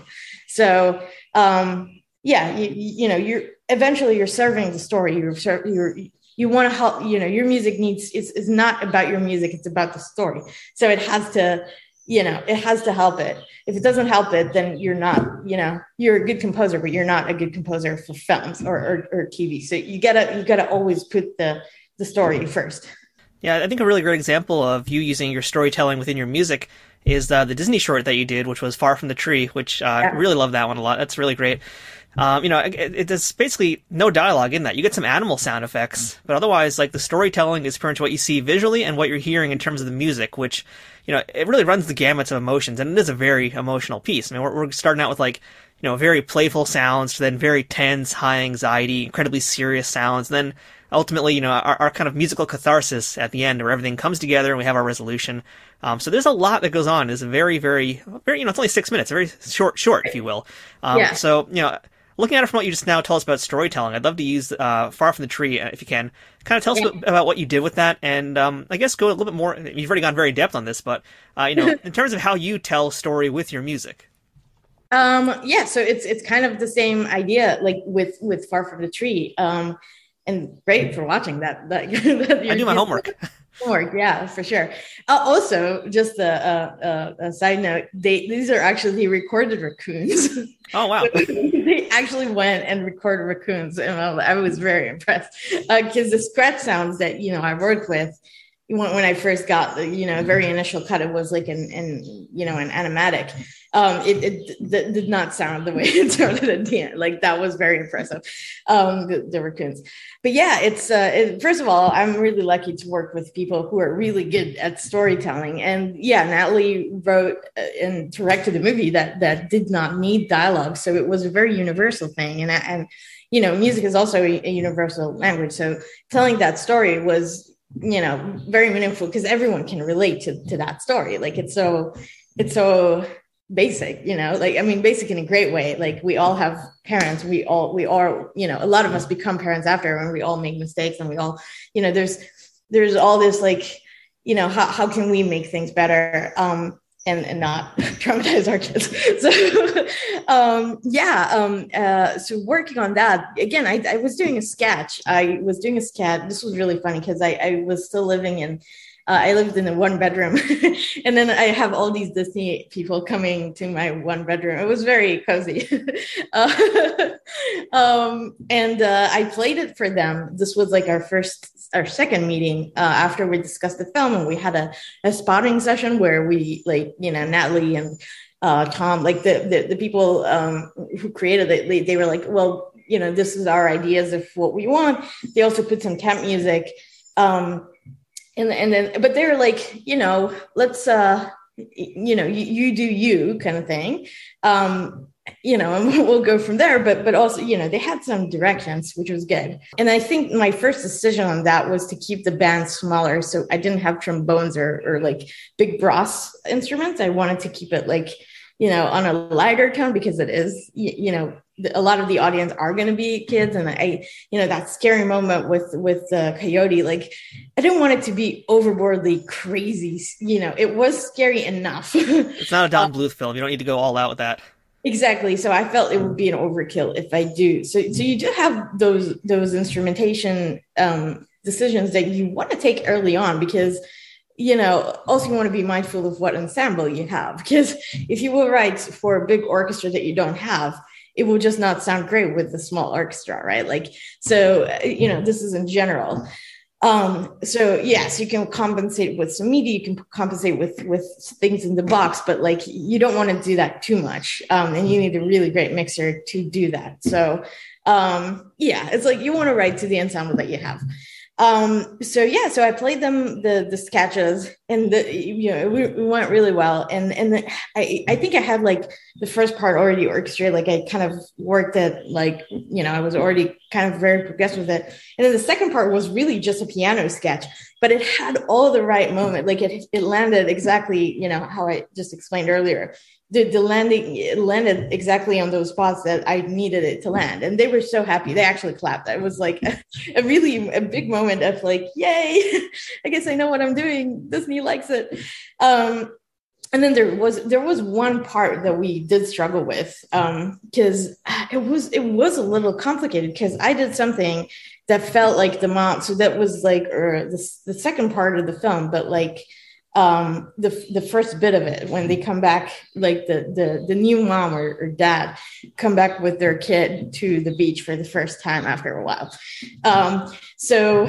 So um yeah you, you know you're eventually you're serving the story. You're you're you want to help you know your music needs it's, it's not about your music it's about the story. So it has to you know it has to help it. If it doesn't help it then you're not you know you're a good composer but you're not a good composer for films or, or, or tv so you gotta you gotta always put the the story first yeah i think a really great example of you using your storytelling within your music is uh, the disney short that you did which was far from the tree which uh, yeah. i really love that one a lot that's really great um, you know, it, it, there's basically no dialogue in that. You get some animal sound effects, but otherwise, like the storytelling is pretty much what you see visually and what you're hearing in terms of the music, which, you know, it really runs the gamut of emotions, and it is a very emotional piece. I mean, we're, we're starting out with like, you know, very playful sounds, then very tense, high anxiety, incredibly serious sounds, and then ultimately, you know, our, our kind of musical catharsis at the end where everything comes together and we have our resolution. Um, so there's a lot that goes on. It's very, very, very, you know, it's only six minutes, very short, short, if you will. Um, yeah. So, you know, looking at it from what you just now tell us about storytelling, I'd love to use uh, "Far from the Tree" uh, if you can. Kind of tell us yeah. about what you did with that, and um, I guess go a little bit more. You've already gone very depth on this, but uh, you know, in terms of how you tell story with your music. Um, yeah, so it's it's kind of the same idea, like with with "Far from the Tree." Um, and great for watching that. that, that I do my homework. Homework, yeah, for sure. Uh, also, just a, a, a, side note: they these are actually recorded raccoons. Oh wow! they actually went and recorded raccoons, and I was very impressed because uh, the scratch sounds that you know I worked with when, when I first got the you know very initial cut, it was like an, an you know an animatic um, it, it, it, did not sound the way it sounded at the end. Like that was very impressive. Um, the, the raccoons, but yeah, it's uh, it, first of all, I'm really lucky to work with people who are really good at storytelling. And yeah, Natalie wrote uh, and directed a movie that that did not need dialogue, so it was a very universal thing. And and you know, music is also a, a universal language, so telling that story was you know very meaningful because everyone can relate to to that story. Like it's so it's so basic you know like i mean basic in a great way. Like we all have parents. We all we are you know a lot of us become parents after and we all make mistakes and we all you know there's there's all this like you know how, how can we make things better um and, and not traumatize our kids? So um yeah um uh so working on that again I, I was doing a sketch. I was doing a sketch. This was really funny because I, I was still living in uh, I lived in a one bedroom, and then I have all these Disney people coming to my one bedroom. It was very cozy, uh, um, and uh, I played it for them. This was like our first, our second meeting uh, after we discussed the film, and we had a, a spotting session where we, like, you know, Natalie and uh, Tom, like the the, the people um, who created it, they, they were like, well, you know, this is our ideas of what we want. They also put some temp music. Um, and and then but they're like you know let's uh you know you, you do you kind of thing. Um you know and we'll go from there. But but also you know they had some directions which was good. And i think my first decision on that was to keep the band smaller. So i didn't have trombones or or like big brass instruments. I wanted to keep it like you know on a lighter tone because it is you, you know a lot of the audience are going to be kids. And i you know that scary moment with with the coyote like i didn't want it to be overboardly crazy. You know it was scary enough. It's not a don bluth film. You don't need to go all out with that. Exactly. So i felt it would be an overkill if i do. So so you do have those those instrumentation um decisions that you want to take early on because you know, also you want to be mindful of what ensemble you have because if you will write for a big orchestra that you don't have, it will just not sound great with the small orchestra, right? Like, so, you know, this is in general. Um, so yes, you can compensate with some media, you can compensate with with things in the box, but like you don't want to do that too much. Um, and you need a really great mixer to do that. So um, yeah, it's like you want to write to the ensemble that you have. Um, so yeah, so I played them the the sketches, and the you know we, we went really well. And and the, I I think I had like the first part already orchestrated. Like I kind of worked at like you know I was already kind of very progressive with it. And then the second part was really just a piano sketch, but it had all the right moment. Like it it landed exactly you know how I just explained earlier the, the landing landed exactly on those spots that I needed it to land. And they were so happy. They actually clapped. It was like a, a really a big moment of like, yay, I guess I know what I'm doing. Disney likes it. Um, and then there was there was one part that we did struggle with because um, it was it was a little complicated because I did something that felt like the mom. So that was like or the, the second part of the film, but like um, the the first bit of it when they come back, like the the the new mom or, or, dad come back with their kid to the beach for the first time after a while. Um, so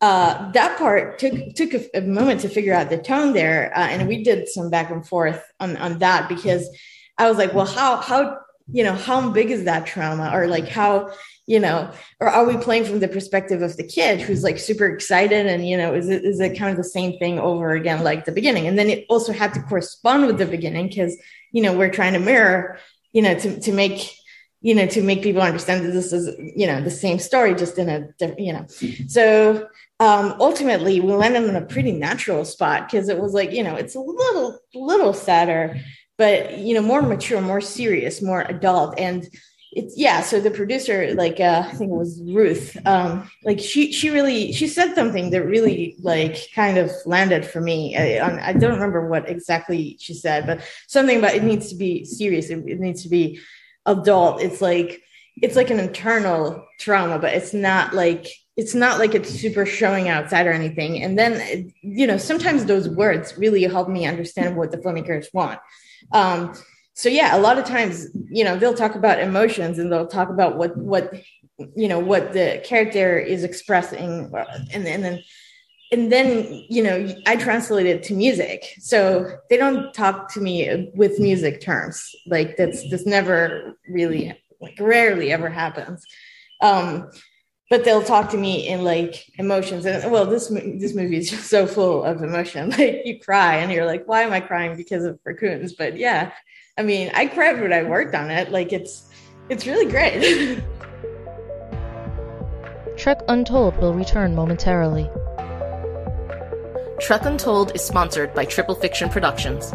uh, that part took took a, a, moment to figure out the tone there, uh, and we did some back and forth on on that because I was like, well, how how you know how big is that trauma, or like how you know or are we playing from the perspective of the kid who's like super excited and you know is it is it kind of the same thing over again like the beginning? And then it also had to correspond with the beginning because you know we're trying to mirror you know to, to make you know to make people understand that this is you know the same story just in a you know. So um ultimately we landed in a pretty natural spot because it was like you know it's a little little sadder but you know more mature more serious more adult. And it's yeah so the producer like uh, i think it was ruth um like she she really she said something that really like kind of landed for me. I, I don't remember what exactly she said but something about it needs to be serious. It, it needs to be adult. It's like it's like an internal trauma but it's not like it's not like it's super showing outside or anything. And then you know sometimes those words really help me understand what the filmmakers want um so yeah a lot of times you know they'll talk about emotions and they'll talk about what what you know what the character is expressing and, and then and then you know i translate it to music. So they don't talk to me with music terms. Like that's this never really like rarely ever happens. Um but they'll talk to me in like emotions and well this this movie is just so full of emotion like you cry and you're like why am i crying because of raccoons but yeah I mean, I cried when I worked on it. Like it's it's really great. Trek Untold will return momentarily. Trek Untold is sponsored by Triple Fiction Productions.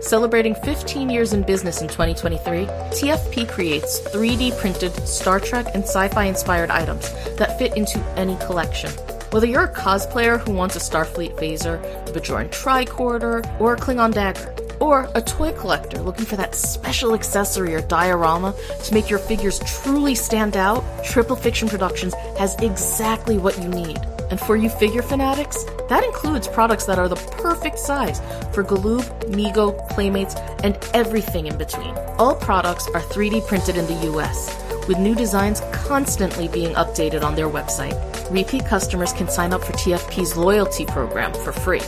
Celebrating 15 years in business in 2023, TFP creates 3D printed Star Trek and sci fi inspired items that fit into any collection. Whether you're a cosplayer who wants a Starfleet phaser, a Bajoran tricorder, or a Klingon dagger, or a toy collector looking for that special accessory or diorama to make your figures truly stand out, Triple Fiction Productions has exactly what you need. And for you figure fanatics, that includes products that are the perfect size for Galoob, Mego, Playmates, and everything in between. All products are 3D printed in the US, with new designs constantly being updated on their website. Repeat customers can sign up for TFP's loyalty program for free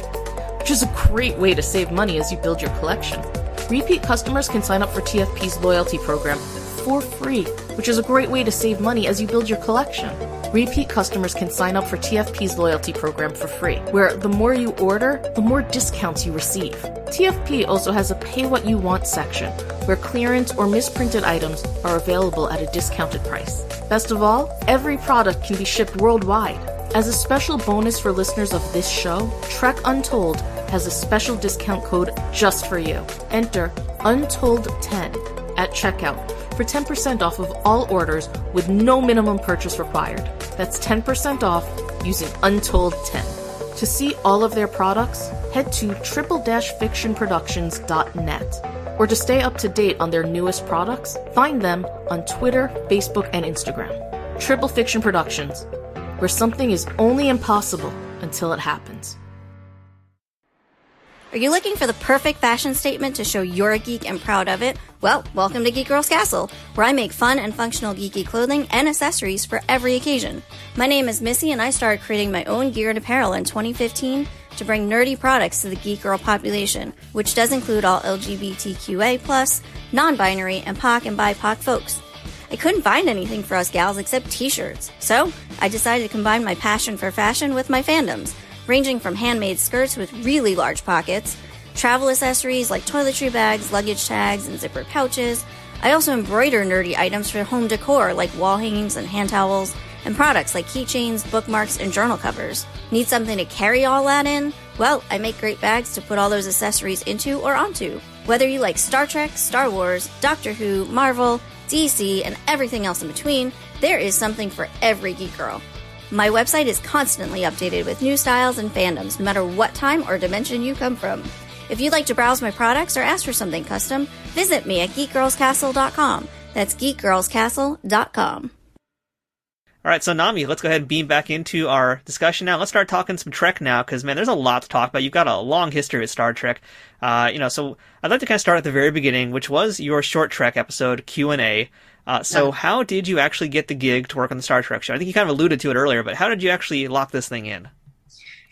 which is a great way to save money as you build your collection. Repeat customers can sign up for TFP's loyalty program for free, which is a great way to save money as you build your collection. Repeat customers can sign up for TFP's loyalty program for free, where the more you order, the more discounts you receive. TFP also has a pay what you want section, where clearance or misprinted items are available at a discounted price. Best of all, every product can be shipped worldwide. As a special bonus for listeners of this show, Trek Untold has a special discount code just for you. Enter Untold10 at checkout for 10% off of all orders with no minimum purchase required. That's 10% off using Untold10. To see all of their products, head to triple-fictionproductions.net. Or to stay up to date on their newest products, find them on Twitter, Facebook, and Instagram. Triple Fiction Productions, where something is only impossible until it happens. Are you looking for the perfect fashion statement to show you're a geek and proud of it? Well, welcome to Geek Girls Castle, where I make fun and functional geeky clothing and accessories for every occasion. My name is Missy, and I started creating my own gear and apparel in 2015 to bring nerdy products to the geek girl population, which does include all LGBTQA+, non-binary, and POC and BIPOC folks. I couldn't find anything for us gals except t-shirts, so I decided to combine my passion for fashion with my fandoms, ranging from handmade skirts with really large pockets, travel accessories like toiletry bags, luggage tags, and zipper pouches. I also embroider nerdy items for home decor like wall hangings and hand towels, and products like keychains, bookmarks, and journal covers. Need something to carry all that in? Well, I make great bags to put all those accessories into or onto. Whether you like Star Trek, Star Wars, Doctor Who, Marvel, DC, and everything else in between, there is something for every geek girl. My website is constantly updated with new styles and fandoms, no matter what time or dimension you come from. If you'd like to browse my products or ask for something custom, visit me at geekgirlscastle.com. That's geekgirlscastle.com. All right, so Nami, let's go ahead and beam back into our discussion now. Let's start talking some Trek now, because man, there's a lot to talk about. You've got a long history with Star Trek. Uh, you know, so I'd like to kind of start at the very beginning, which was your short Trek episode Q and A. Uh, so, yeah. how did you actually get the gig to work on the Star Trek show? I think you kind of alluded to it earlier, but how did you actually lock this thing in?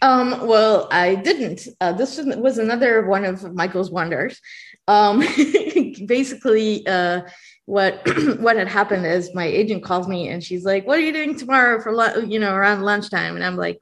Um, well, I didn't. Uh, this was another one of Michael's wonders. Um, basically, uh, what what had happened is my agent calls me and she's like, "What are you doing tomorrow for you know around lunchtime?" And I'm like,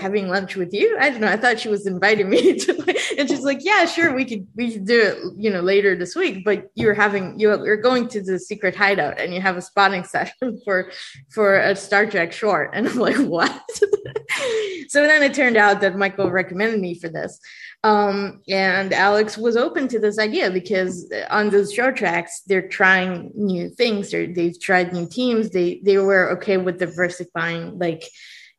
having lunch with you. I don't know. I thought she was inviting me to, and she's like, yeah, sure, we could we could do it, you know, later this week. But you're having you're going to the secret hideout and you have a spotting session for for a Star Trek short. And I'm like, what? so then it turned out that Michael recommended me for this. Um, and Alex was open to this idea because on those Short Treks, they're trying new things. they they've tried new teams. They they were okay with diversifying like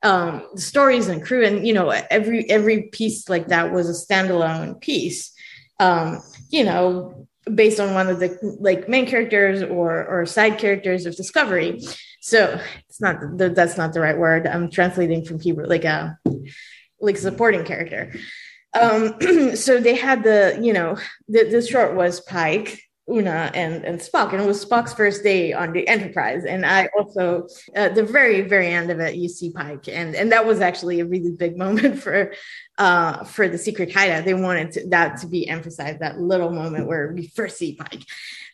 um, the stories and crew, and you know every every piece like that was a standalone piece. Um, you know, based on one of the like main characters or or side characters of Discovery. So it's not that's not the right word. I'm translating from Hebrew, like a like supporting character. Um, so they had the you know the, the short was Pike Una and, and Spock, and it was Spock's first day on the Enterprise. And I also, at the very, very end of it, you see Pike, and and that was actually a really big moment for uh, for the Secret Hideout. They wanted to, that to be emphasized, that little moment where we first see Pike,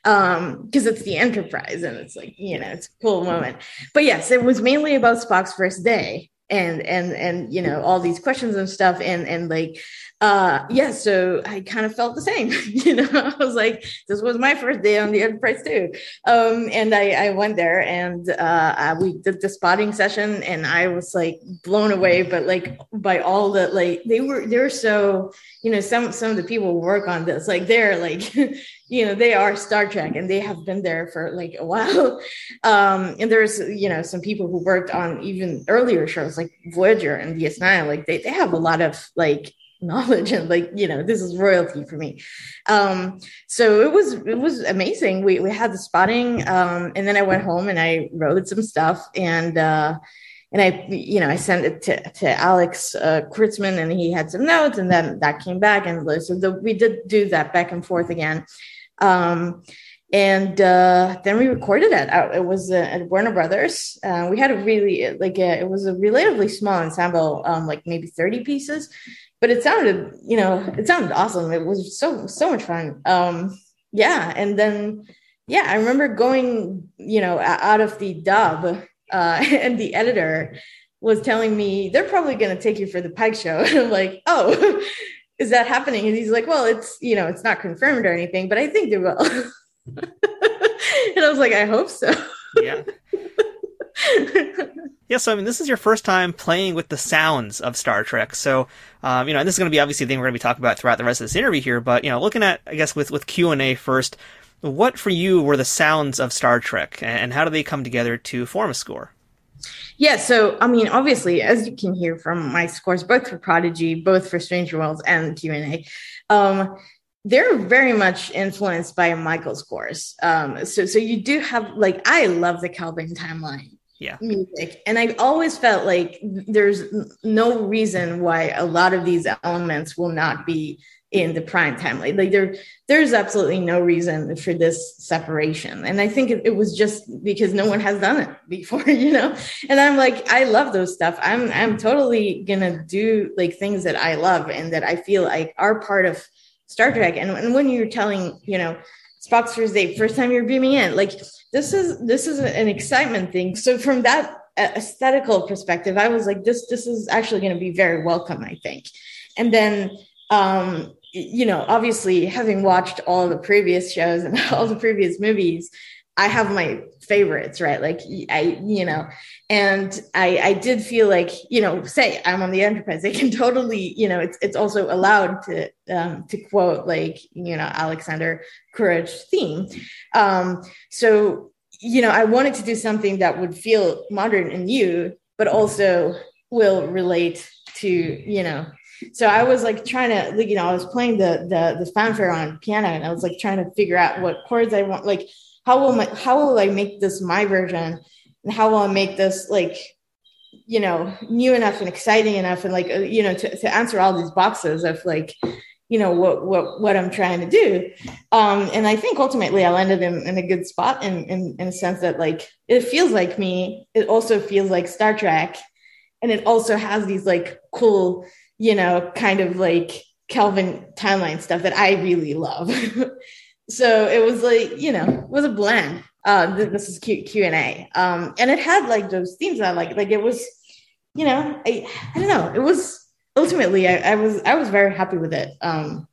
Um, because it's the Enterprise, and it's like you know, it's a cool moment. But yes, it was mainly about Spock's first day, and and and you know all these questions and stuff, and and like uh yeah so i kind of felt the same you know i was like this was my first day on the enterprise too. Um and i i went there and uh we did the spotting session and i was like blown away but like by all the like they were they're so you know some some of the people work on this like they're like you know they are star trek and they have been there for like a while um and there's you know some people who worked on even earlier shows like voyager and ds9 like they, they have a lot of like knowledge and like you know this is royalty for me um so it was it was amazing we we had the spotting um and then i went home and i wrote some stuff and uh and I, you know, I sent it to, to Alex uh, Kurtzman and he had some notes and then that came back. And so the, we did do that back and forth again. Um, and uh, then we recorded it. It was uh, at Warner Brothers. Uh, we had a really, like, a, it was a relatively small ensemble, um, like maybe 30 pieces but it sounded, you know, it sounded awesome. It was so so much fun. Um, yeah, and then yeah, I remember going, you know, out of the dub, uh, and the editor was telling me they're probably going to take you for the Pike show. And I'm like, oh, is that happening? And he's like, well, it's you know, it's not confirmed or anything, but I think they will. and I was like, I hope so. yeah. yeah, so I mean, this is your first time playing with the sounds of Star Trek. So, um, you know, and this is going to be obviously the thing we're going to be talking about throughout the rest of this interview here. But you know, looking at, I guess, with with Q and A first, what for you were the sounds of Star Trek, and how do they come together to form a score? Yeah, so I mean, obviously, as you can hear from my scores, both for Prodigy, both for Strange New Worlds and Q and A, um, they're very much influenced by Michael's scores. Um, so, so you do have like I love the Kelvin timeline yeah music and i always felt like there's no reason why a lot of these elements will not be in the prime time like, there there's absolutely no reason for this separation and i think it, it, was just because no one has done it before you know and i'm like i love those stuff i'm i'm totally gonna do like things that i love and that i feel like are part of star trek and, and when you're telling you know Spock's first day, first time you're beaming in. Like this is this is an excitement thing. So from that uh, aesthetical perspective, I was like, this this is actually going to be very welcome, I think. And then, um, you know, obviously, having watched all the previous shows and all the previous movies, I have my favorites, right? Like I, you know, and I, I did feel like, you know, say I'm on the Enterprise, they can totally, you know, it's it's also allowed to um, to quote like, you know, Alexander Courage theme. Um, so, you know, I wanted to do something that would feel modern and new, but also will relate to, you know, so I was like trying to, you know, I was playing the the the fanfare on piano, and I was like trying to figure out what chords I want, like how will my how will I make this my version? And how will I make this like you know new enough and exciting enough and like uh, you know to, to answer all these boxes of like you know what what what I'm trying to do. Um and I think ultimately I landed in, in a good spot in, in in a sense that like it feels like me. It also feels like Star Trek. And it also has these like cool you know kind of like Kelvin timeline stuff that I really love. So it was like you know it was a blend. Uh this is q q&a um and it had like those themes that I like like it was you know i i don't know it was ultimately I, I was i was very happy with it. Um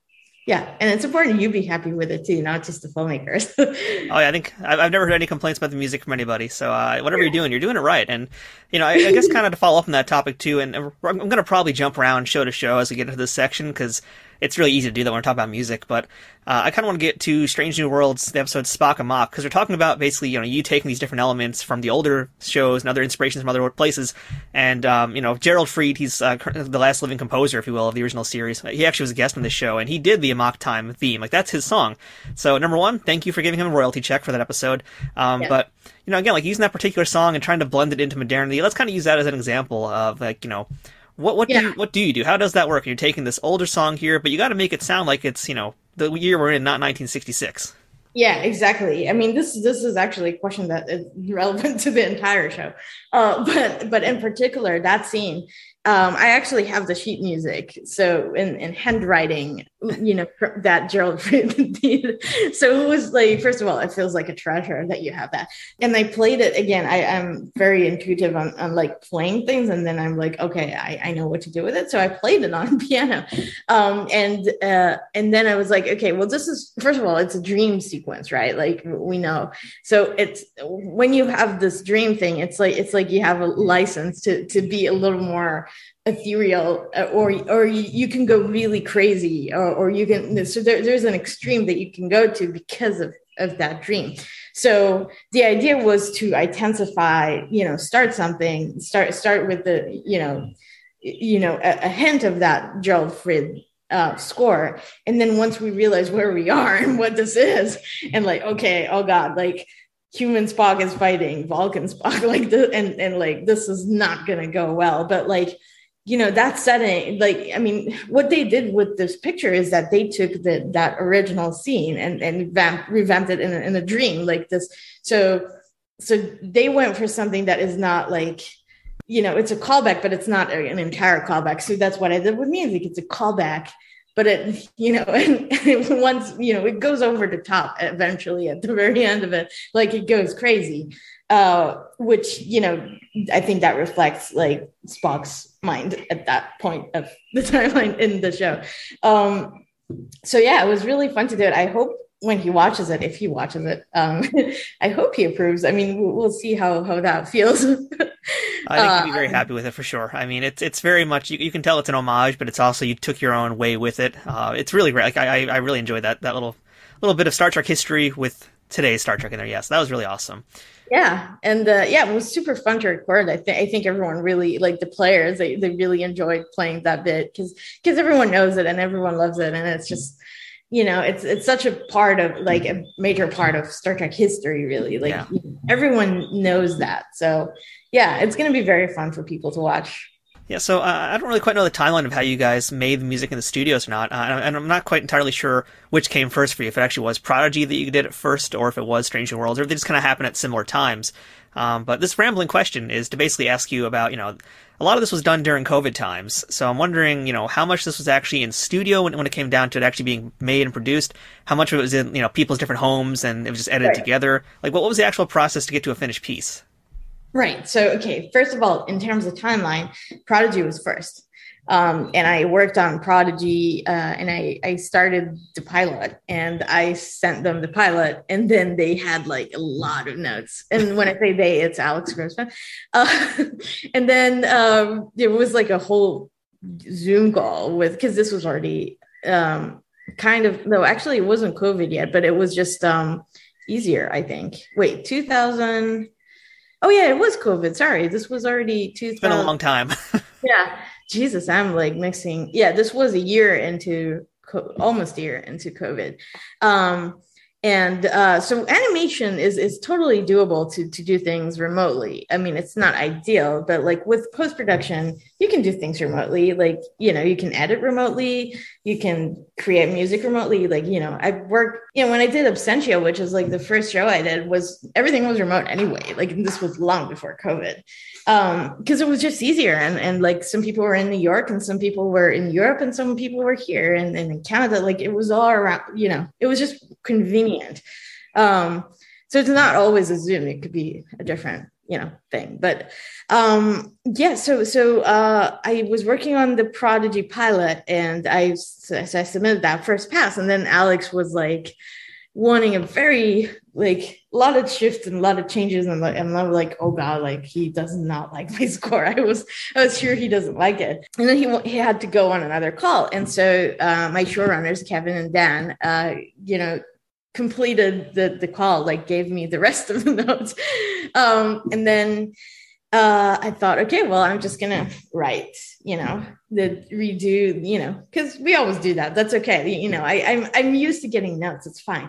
yeah, and it's important you be happy with it too, not just the filmmakers. oh yeah, I think I've never heard any complaints about the music from anybody. So uh, whatever you're doing, you're doing it right. And you know, I, I guess kind of to follow up on that topic too, and I'm going to probably jump around show to show as we get into this section because it's really easy to do that when we're talking about music. But uh, I kind of want to get to Strange New Worlds, the episode Spock and Amok, because we're talking about basically, you know, you taking these different elements from the older shows and other inspirations from other places. And, um, you know, Gerald Fried, he's uh, the last living composer, if you will, of the original series. He actually was a guest on this show, and he did the Amok Time theme. Like, that's his song. So, number one, thank you for giving him a royalty check for that episode. Um, yeah. But, you know, again, like using that particular song and trying to blend it into modernity, let's kind of use that as an example of, like, you know, what what yeah. do you, what do you do? How does that work? You're taking this older song here, but you got to make it sound like it's you know the year we're in, not 1966. Yeah, exactly. I mean, this this is actually a question that is relevant to the entire show, uh, but but in particular that scene um, I actually have the sheet music. So in, in handwriting, you know, that Gerald did. So it was like, first of all, it feels like a treasure that you have that. And I played it again. I am very intuitive on, on like playing things. And then I'm like, okay, I, I know what to do with it. So I played it on piano. Um, and, uh, and then I was like, okay, well, this is, first of all, it's a dream sequence, right? Like we know. So it's, when you have this dream thing, it's like, it's like you have a license to, to be a little more ethereal uh, or or you can go really crazy or, or you can so there, there's an extreme that you can go to because of of that dream. So the idea was to intensify you know start something start start with the you know you know a, a hint of that Gerald Fried uh, score. And then once we realize where we are and what this is and like okay oh god like human Spock is fighting Vulcan Spock like the, and and like this is not gonna go well. But like you know that setting like i mean what they did with this picture is that they took the that original scene and and vamp, revamped it in a, in a dream like this. So so they went for something that is not like you know it's a callback but it's not an entire callback. So that's what i did with music. It's a callback but it you know and, and once you know it goes over the top eventually at the very end of it. Like it goes crazy uh, which you know I think that reflects like Spock's mind at that point of the timeline in the show. Um, so yeah, it was really fun to do it. I hope when he watches it, if he watches it, um, I hope he approves. I mean, we'll, we'll see how how that feels. I think he'd be very uh, happy with it for sure. I mean, it's it's very much you, you, can tell it's an homage, but it's also you took your own way with it. Uh, it's really great. Like I I really enjoyed that that little little bit of Star Trek history with today's Star Trek in there. Yes, that was really awesome. Yeah, and uh, yeah, it was super fun to record. I think I think everyone really like the players. They they really enjoyed playing that bit because because everyone knows it and everyone loves it, and it's just you know it's it's such a part of like a major part of Star Trek history. Really, like yeah. everyone knows that. So yeah, it's going to be very fun for people to watch. Yeah, so uh, I don't really quite know the timeline of how you guys made the music in the studios or not, uh, and I'm not quite entirely sure which came first for you. If it actually was Prodigy that you did it first, or if it was Strange New Worlds, or if they just kind of happened at similar times. Um, but this rambling question is to basically ask you about, you know, a lot of this was done during COVID times, so I'm wondering, you know, how much this was actually in studio when, when it came down to it actually being made and produced, how much of it was in, you know, people's different homes and it was just edited right. together. Like, what was the actual process to get to a finished piece? Right. So, okay, first of all, in terms of timeline, Prodigy was first. Um, and I worked on Prodigy, uh, and I, I started the pilot, and I sent them the pilot, and then they had like a lot of notes. And when I say they, it's Alex Kurtzman. Uh, and then um, there was like a whole Zoom call with because this was already um, kind of no, actually it wasn't COVID yet, but it was just um, easier, I think. Wait, 2000. Oh yeah, it was COVID. Sorry, this was already two. It's been a long time. yeah Jesus, I'm like mixing. Yeah, this was a year into almost a year into COVID. Um, and uh, so animation is is totally doable to to do things remotely. I mean, it's not ideal, but like with post production, you can do things remotely. Like you know, you can edit remotely, you can create music remotely. Like you know, I work You know, when I did Absentia, which is like the first show I did, was everything was remote anyway. Like this was long before COVID um because it was just easier and and like some people were in new york and some people were in europe and some people were here and, and in canada like it was all around you know it was just convenient um so it's not always a zoom. It could be a different you know thing. But um yeah so so uh i was working on the prodigy pilot and i so i submitted that first pass. And then alex was like wanting a very like a lot of shifts and a lot of changes. And, and I'm like oh god like he does not like my score. I was I was sure he doesn't like it. And then he he had to go on another call. And so uh, my showrunners Kevin and Dan uh, you know completed the the call like gave me the rest of the notes um, and then uh, I thought, okay, well, I'm just gonna write, you know, the redo, you know, because we always do that. That's okay. You know, I, I'm I'm used to getting notes. It's fine.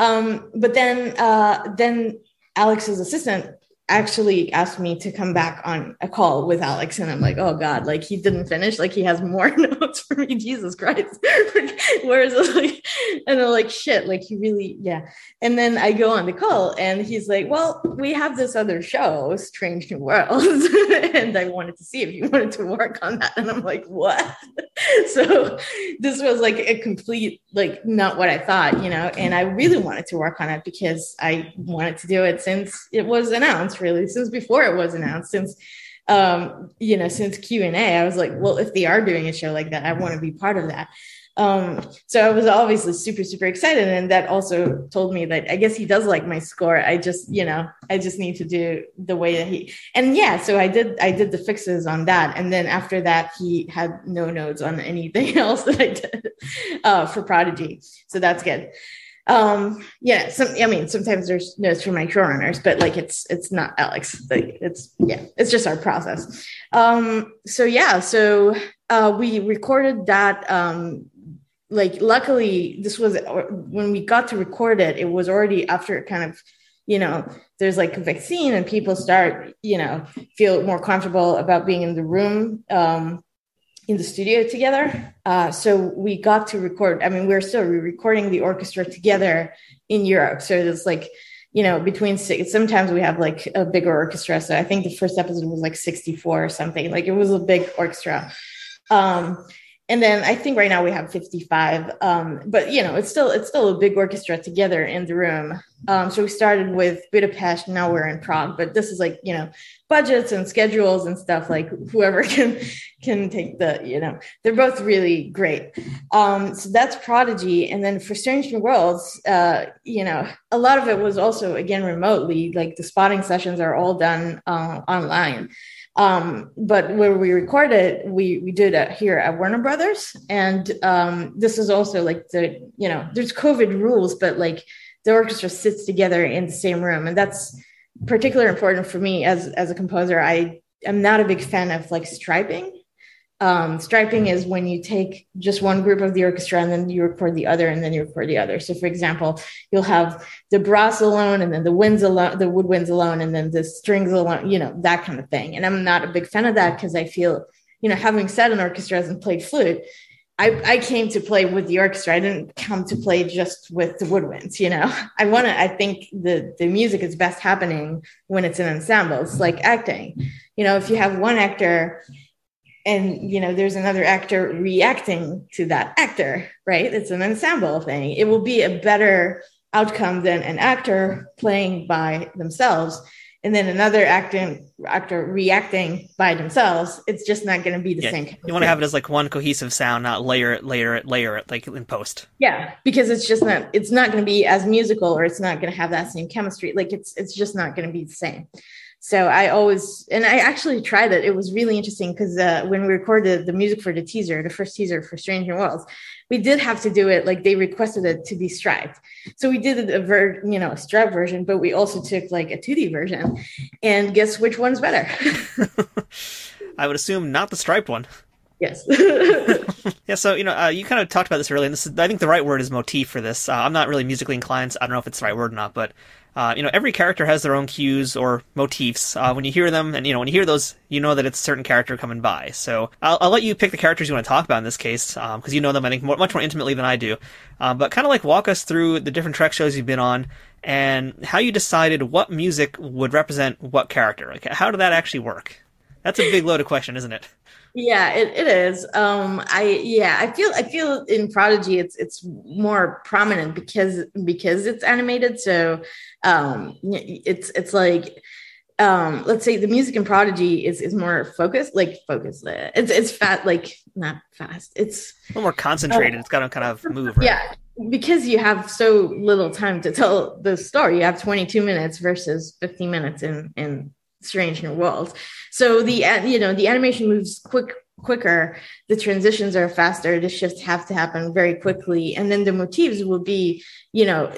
Um, but then uh, then Alex's assistant actually asked me to come back on a call with Alex, and I'm like, oh god, like he didn't finish, like he has more notes for me, Jesus Christ. Whereas like, and I'm like, shit, like he really, yeah. And then I go on the call, and he's like, well, we have this other show, Strange New Worlds, and I wanted to see if you wanted to work on that, and I'm like, what? so this was like a complete, like not what I thought, you know. And I really wanted to work on it because I wanted to do it since it was announced announced really since before it was announced since um you know since q&a i was like well if they are doing a show like that i want to be part of that. Um so i was obviously super super excited and that also told me that i guess he does like my score. I just you know i just need to do the way that he and yeah so i did i did the fixes on that and then after that he had no notes on anything else that i did uh, for prodigy. So that's good um yeah some i mean sometimes there's notes from my showrunners but like it's it's not alex like it's yeah it's just our process. Um so yeah so uh we recorded that um like luckily this was when we got to record it it was already after kind of you know there's like a vaccine and people start you know feel more comfortable about being in the room. Um in the studio together. Uh, so we got to record. I mean, we're still recording the orchestra together in Europe. So it's like, you know, between six, sometimes we have like a bigger orchestra. So I think the first episode was like 64 or something. Like it was a big orchestra. Um, and then I think right now we have 55. Um, but you know, it's still it's still a big orchestra together in the room. Um, so we started with Budapest, now we're in Prague. But this is like you know budgets and schedules and stuff. Like whoever can can take the you know they're both really great. Um, so that's Prodigy, and then for Strange New Worlds, uh, you know, a lot of it was also again remotely. Like the spotting sessions are all done uh, online. Um, but where we recorded, we we did it here at Warner Brothers, and um, this is also like the you know there's COVID rules, but like the orchestra sits together in the same room, and that's particularly important for me as as a composer. I am not a big fan of like striping, um, striping is when you take just one group of the orchestra and then you record the other and then you record the other. So, for example, you'll have the brass alone and then the winds alone, the woodwinds alone, and then the strings alone, you know, that kind of thing. And I'm not a big fan of that because I feel, you know, having sat in orchestras and played flute, I, I came to play with the orchestra. I didn't come to play just with the woodwinds, you know. I want to, I think the, the music is best happening when it's in ensembles, like acting. You know, if you have one actor and you know there's another actor reacting to that actor right it's an ensemble thing it will be a better outcome than an actor playing by themselves and then another acting actor reacting by themselves, it's just not going to be the Yeah, same. You want to have it as like one cohesive sound, not layer it, layer it, layer it, like in post. Yeah, because it's just not it's not going to be as musical or it's not going to have that same chemistry. Like it's it's just not going to be the same. So I always and I actually tried it. It was really interesting because uh, when we recorded the music for the teaser, the first teaser for Strange New Worlds, we did have to do it like they requested it to be striped. So we did a ver- you know a striped version, but we also took like a tutti version. And guess which one's better? I would assume not the striped one. yes. Yeah, so you know, uh, you kind of talked about this earlier, and this is, I think the right word is motif for this. Uh, I'm not really musically inclined, so I don't know if it's the right word or not, but uh, you know, every character has their own cues or motifs. Uh, when you hear them, and you know, when you hear those, you know that it's a certain character coming by. So I'll, I'll let you pick the characters you want to talk about in this case, because you know them, I think, more, much more intimately than I do. Uh, but kind of like walk us through the different Trek shows you've been on, and how you decided what music would represent what character. Like, how did that actually work? That's a big loaded question, isn't it? Yeah, it, it is. Um, I yeah, I feel I feel in Prodigy it's it's more prominent because because it's animated. So um, it's it's like um, let's say the music in Prodigy is is more focused, like focused. uh, It's it's fat, like not fast. It's A little more concentrated. it's got to kind of move. Right? yeah, because you have so little time to tell the story. You have 22 minutes versus 15 minutes in in Strange New Worlds. So the you know the animation moves quick quicker. The transitions are faster. The shifts have to happen very quickly, and then the motifs will be you know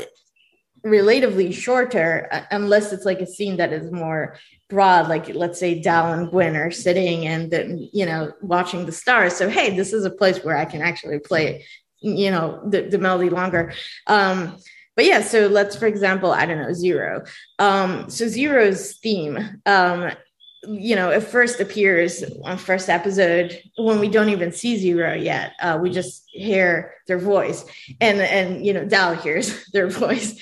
relatively shorter uh, unless it's like a scene that is more broad like let's say Dal and Gwyn are sitting and then you know watching the stars so hey this is a place where I can actually play you know the, the melody longer um but yeah so let's for example I don't know zero. Um so zero's theme um you know it first appears on first episode when we don't even see zero yet. Uh we just hear their voice. And and you know Dal hears their voice.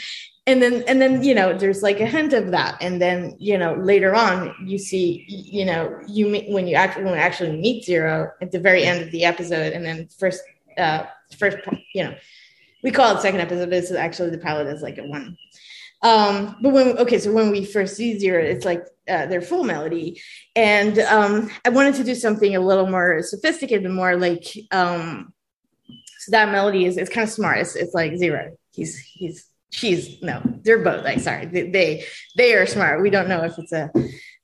And then and then you know there's like a hint of that. And then you know later on you see you know you meet when you actually when we actually meet zero at the very end of the episode and then first uh first you know we call it second episode. This is actually the pilot is like a one. Um but when okay so when we first see zero it's like uh, their full melody. And um i wanted to do something a little more sophisticated more like um so that melody is it's kind of smart. It's, it's like zero. He's he's she's no they're both like sorry they, they they are smart. We don't know if it's a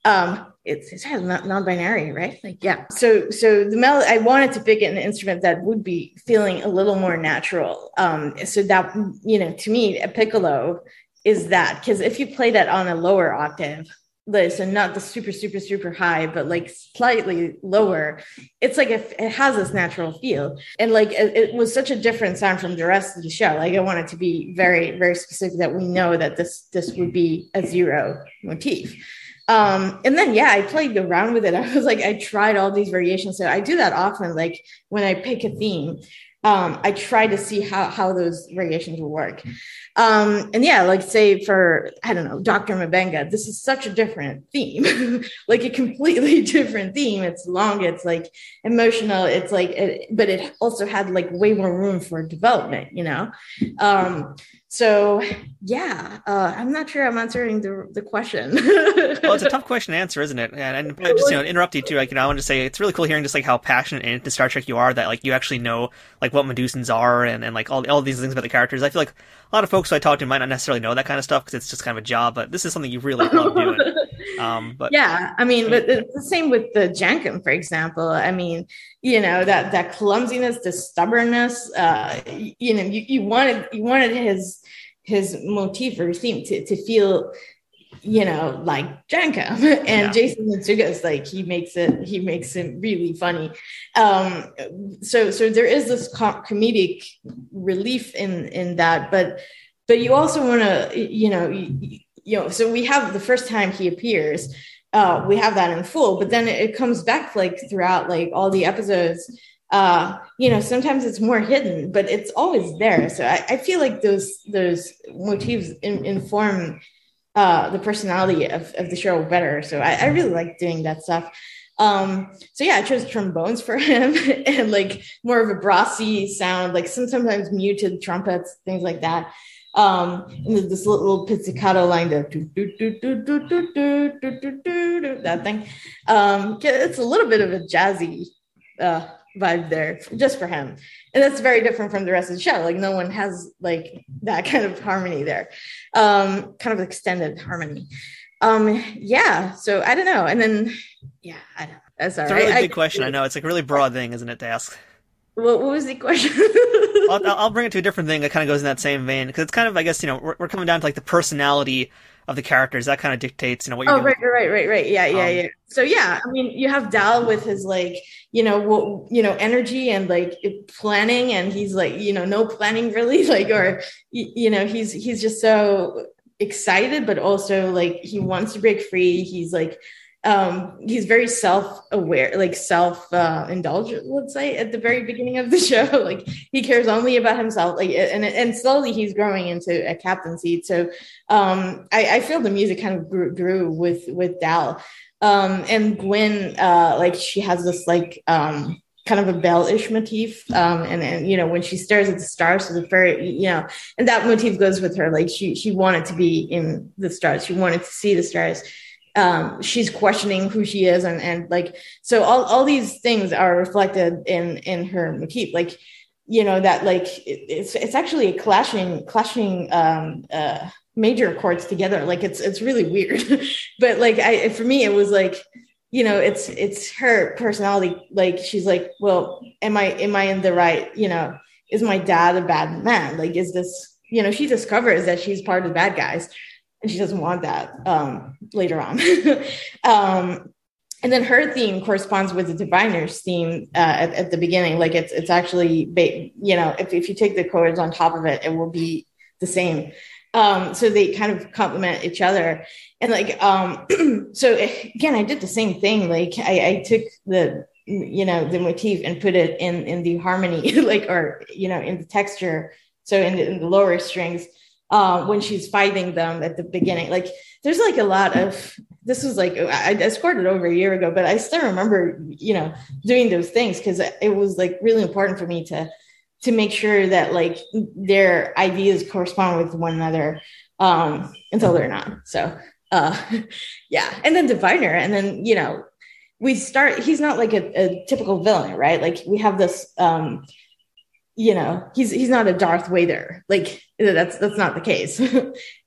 um it's it's non-binary right? Like yeah. So so the mel, I wanted to pick an instrument that would be feeling a little more natural. Um so that you know to me a piccolo is that because if you play that on a lower octave so not the super super super high but like slightly lower it's like if it has this natural feel. And like it, it was such a different sound from the rest of the show. Like i wanted to be very very specific that we know that this this would be a zero motif um and then yeah i played around with it i was like i tried all these variations so i do that often like when i pick a theme um, I try to see how how those variations will work. Um, and yeah, like say for I don't know, Dr. Mabenga, this is such a different theme, like a completely different theme. It's long, it's like emotional, it's like, it, but it also had like way more room for development, you know. Um, so yeah, uh, I'm not sure I'm answering the the question. well, it's a tough question to answer, isn't it? And, and just you know, interrupt you too. Like, you know, I want to say it's really cool hearing just like how passionate and into Star Trek you are. That like you actually know like what Medusans are and, and like all all these things about the characters. I feel like a lot of folks who I talk to might not necessarily know that kind of stuff because it's just kind of a job. But this is something you really love doing. Um, but yeah, I mean, but it's the same with the Jankom, for example. I mean, you know that that clumsiness, the stubbornness. Uh, you know, you, you wanted you wanted his his motif or theme to, to feel you know like Jankom and Yeah. Jason Mantzoukas is like he makes it he makes it really funny um so so there is this co- comedic relief in in that but but you also want to you know you, you know so we have the first time he appears uh we have that in full but then it comes back like throughout like all the episodes uh you know sometimes it's more hidden but it's always there. So i, I feel like those those motifs in, inform uh the personality of, of the show better. So I, I really like doing that stuff. Um so yeah i chose trombones for him and like more of a brassy sound like some sometimes muted trumpets things like that Um, and this little pizzicato line, the that thing. Um, it's a little bit of a jazzy uh, vibe there just for him. And that's very different from the rest of the show. Like no one has like that kind of harmony there. Um, kind of extended harmony. Um, yeah, so I don't know. And then yeah, I don't that's all it's right. a really big I, question. I know it's like a really broad thing, isn't it, to ask? What, what was the question? I'll, I'll, bring it to a different thing that kind of goes in that same vein because it's kind of, I guess, you know, we're, we're coming down to like the personality of the characters. That kind of dictates, you know, what you're. Oh, right, right, right, right. Yeah, yeah, um, yeah. So yeah, I mean, you have Dal with his like, you know, what, you know, energy and like planning, and he's like, you know, no planning really, like, or you know, he's he's just so excited, but also like he wants to break free. He's like um he's very self-aware like self-indulgent uh, let's say at the very beginning of the show. Like he cares only about himself like and and slowly he's growing into a captain seat so um i i feel the music kind of grew, grew with with dal. Um and gwyn uh like she has this like um kind of a bell-ish motif um and and you know when she stares at the stars so the very you know and that motif goes with her. Like she she wanted to be in the stars. She wanted to see the stars um, she's questioning who she is and and like so all, all these things are reflected in in her motif like you know that like it, it's it's actually a clashing clashing um uh major chords together. Like it's it's really weird. But like i for me it was like you know it's it's her personality. Like she's like well am i am i in the right you know is my dad a bad man? Like is this you know she discovers that she's part of the bad guys and she doesn't want that um, later on. um, and then her theme corresponds with the diviner's theme uh, at, at, the beginning. Like it's it's actually you know if, if you take the chords on top of it, it will be the same. Um, so they kind of complement each other. And like um, so again, I did the same thing. Like I, I took the you know the motif and put it in in the harmony like or you know in the texture so in the, in the lower strings uh, when she's fighting them at the beginning. Like there's like a lot of this was like I, I scored it over a year ago, but I still remember you know doing those things because it was like really important for me to to make sure that like their ideas correspond with one another um, until they're not. So uh, yeah, and then Diviner, and then you know we start. He's not like a, a typical villain, right? Like we have this. Um, you know he's he's not a darth vader. Like that's that's not the case.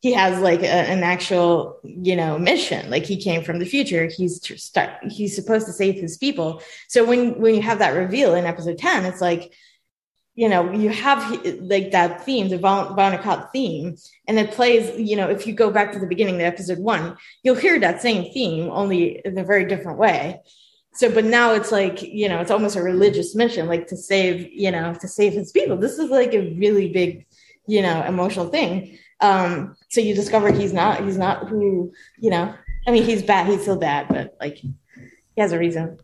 He has like a, an actual you know mission. Like he came from the future. He's start he's supposed to save his people. So when when you have that reveal in episode 10 it's like you know you have like that theme the Von theme. And it plays you know if you go back to the beginning of episode one you'll hear that same theme only in a very different way so but now it's like you know it's almost a religious mission like to save you know to save his people this is like a really big you know emotional thing um so you discover he's not he's not who you know i mean he's bad he's still bad but like he has a reason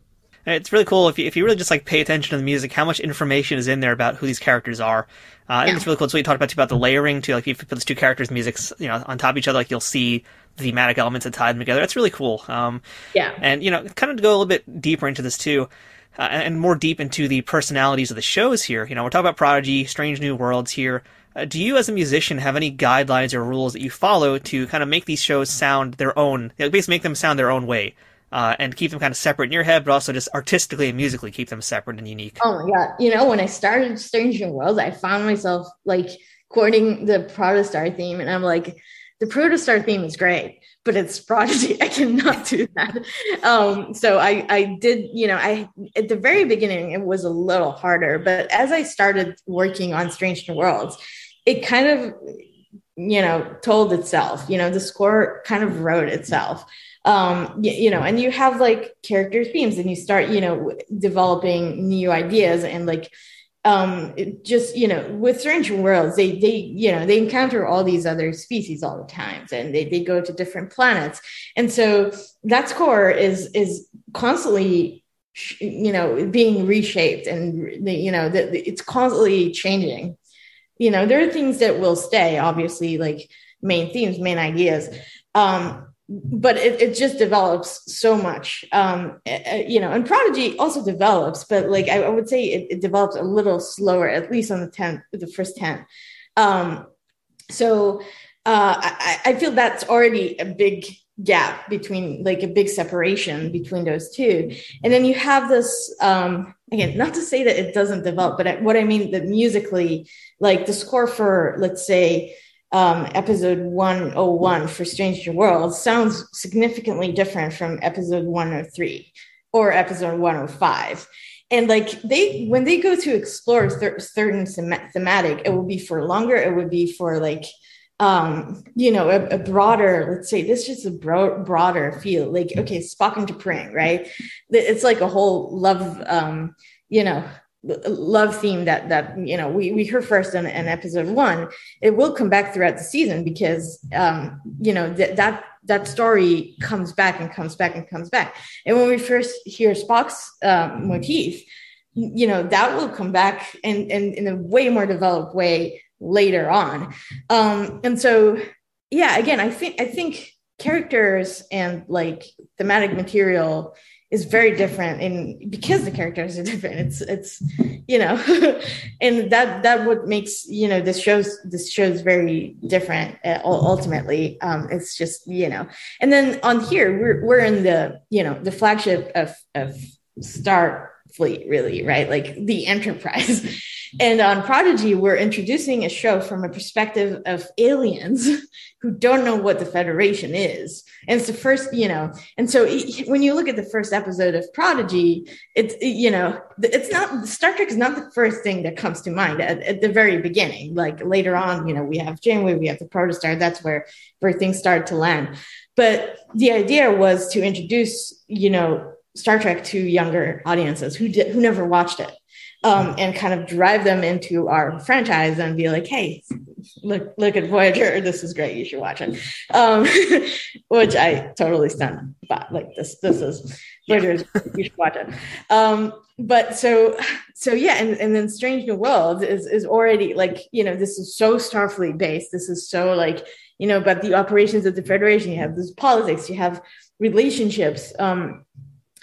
it's really cool if you, if you really just like pay attention to the music, how much information is in there about who these characters are. Uh, I think it's really cool. So you talked about too, about the layering too. Like if you put these two characters' musics, you know, on top of each other, like you'll see thematic elements that tie them together. That's really cool. Um, yeah. And, you know, kind of to go a little bit deeper into this too, uh, and more deep into the personalities of the shows here. You know, we're talking about Prodigy, Strange New Worlds here. Uh, do you, as a musician, have any guidelines or rules that you follow to kind of make these shows sound their own, you know, basically make them sound their own way? Uh, and keep them kind of separate in your head, but also just artistically and musically keep them separate and unique. Oh my god! You know, when I started Strange New Worlds, I found myself like quoting the Protostar theme, and I'm like, the Protostar theme is great, but it's Prodigy. I cannot do that. Um, so I, I did, you know, I at the very beginning it was a little harder, but as I started working on Strange New Worlds, it kind of, you know, told itself. You know, the score kind of wrote itself. Um, you, you know, and you have like character themes, and you start, you know, developing new ideas and like um just you know with strange worlds they they you know they encounter all these other species all the times and they, they go to different planets. And so that score is is constantly you know being reshaped and you know that it's constantly changing. You know there are things that will stay obviously like main themes main ideas. Um but it, it just develops so much. Um eh, eh, you know and prodigy also develops but like i, I would say it, it, develops a little slower at least on the 10 the first 10 um so uh, I, I feel that's already a big gap between like a big separation between those two. And then you have this um again not to say that it doesn't develop but what i mean that musically like the score for let's say um, episode 101 for Stranger Worlds sounds significantly different from episode 103 or episode 105 and like they when they go to explore th- certain thematic it will be for longer it would be for like um you know a, a broader let's say this is a bro- broader feel like okay spock and T'Pring, right? It's like a whole love um you know love theme that that you know we we heard first in, in episode one it will come back throughout the season because um you know that that that story comes back and comes back and comes back. And when we first hear spock's uh, motif you know that will come back and and in a way more developed way later on. Um and so yeah again i think i think characters and like thematic material is very different and because the characters are different it's it's you know and that that what makes you know this shows this shows very different uh, ultimately um it's just you know and then on here we're we're in the you know the flagship of of starfleet really right? Like the enterprise and on prodigy we're introducing a show from a perspective of aliens who don't know what the federation is. And it's the first you know and so when you look at the first episode of prodigy it's you know it's not star trek is not the first thing that comes to mind at, at the very beginning. Like later on you know we have janeway we have the protostar that's where where things start to land. But the idea was to introduce you know Star Trek to younger audiences who who never watched it, um, and kind of drive them into our franchise and be like, "Hey, look look at Voyager. This is great. You should watch it." Um, which I totally stand by. Like this, this is Voyager. you should watch it. Um, but so so yeah, and, and then Strange New World is is already like you know this is so Starfleet based. This is so like you know about the operations of the Federation. You have this politics. You have relationships. Um,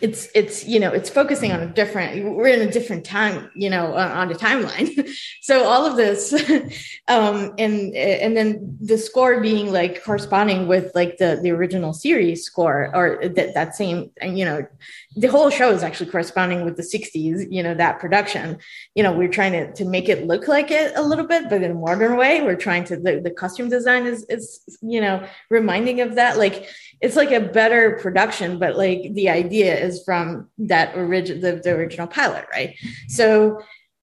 it's it's you know it's focusing on a different we're in a different time you know on, on the timeline. So all of this um and and then the score being like corresponding with like the the original series score or that that same you know the whole show is actually corresponding with the 60s you know that production. You know we're trying to to make it look like it a little bit but in a modern way we're trying to the, the costume design is is you know reminding of that. Like it's like a better production but like the idea is from that original the, the original pilot right? So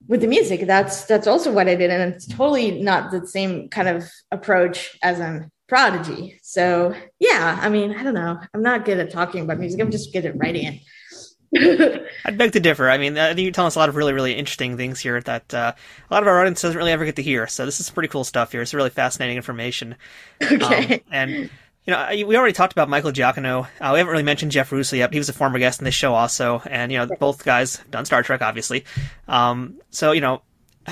with the music that's that's also what i did and it's totally not the same kind of approach as in prodigy. So yeah i mean i don't know. I'm not good at talking about music. I'm just good at writing it I'd beg to differ. I mean, I think you're telling us a lot of really, really interesting things here that uh, a lot of our audience doesn't really ever get to hear. So this is pretty cool stuff here. It's really fascinating information. Okay. Um, and you know, we already talked about Michael Giacchino. Uh, we haven't really mentioned Jeff Russo yet. He was a former guest in this show also, and you know, both guys done Star Trek, obviously. Um, so you know,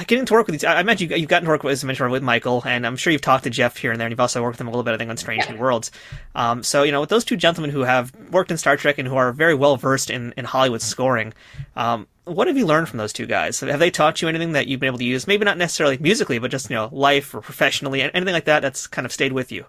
getting to work with these, I imagine you've gotten to work with, as I mentioned, with Michael, and I'm sure you've talked to Jeff here and there, and you've also worked with him a little bit, I think, on Strange New Worlds. Um, so, you know, with those two gentlemen who have worked in Star Trek and who are very well versed in, in Hollywood scoring, um, what have you learned from those two guys? Have they taught you anything that you've been able to use? Maybe not necessarily musically, but just, you know, life or professionally, anything like that that's kind of stayed with you?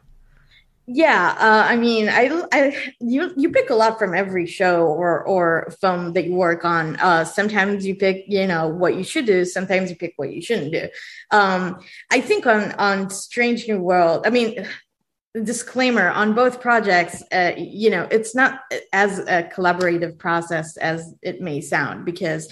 Yeah, uh, I mean, I, I, you you pick a lot from every show or or film that you work on. Uh, sometimes you pick, you know, what you should do. Sometimes you pick what you shouldn't do. Um, I think on on Strange New World, I mean, disclaimer on both projects, uh, you know, it's not as a collaborative process as it may sound because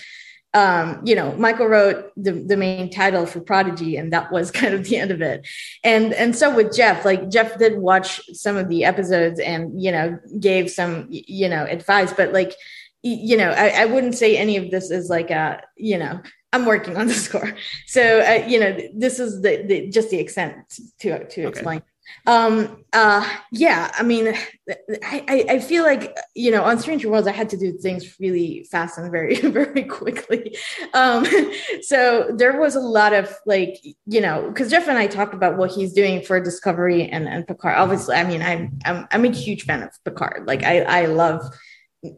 um, you know, Michael wrote the, the main title for Prodigy, and that was kind of the end of it. And and so with Jeff, like Jeff did watch some of the episodes and you know gave some you know advice, but like you know, I, I wouldn't say any of this is like a you know I'm working on the score. So uh, you know, this is the, the just the extent to to explain. Um uh yeah i mean I, I feel like you know on stranger worlds i had to do things really fast and very very quickly um so there was a lot of like you know because jeff and i talked about what he's doing for discovery and and picard obviously i mean i'm i'm, I'm a huge fan of picard like i i love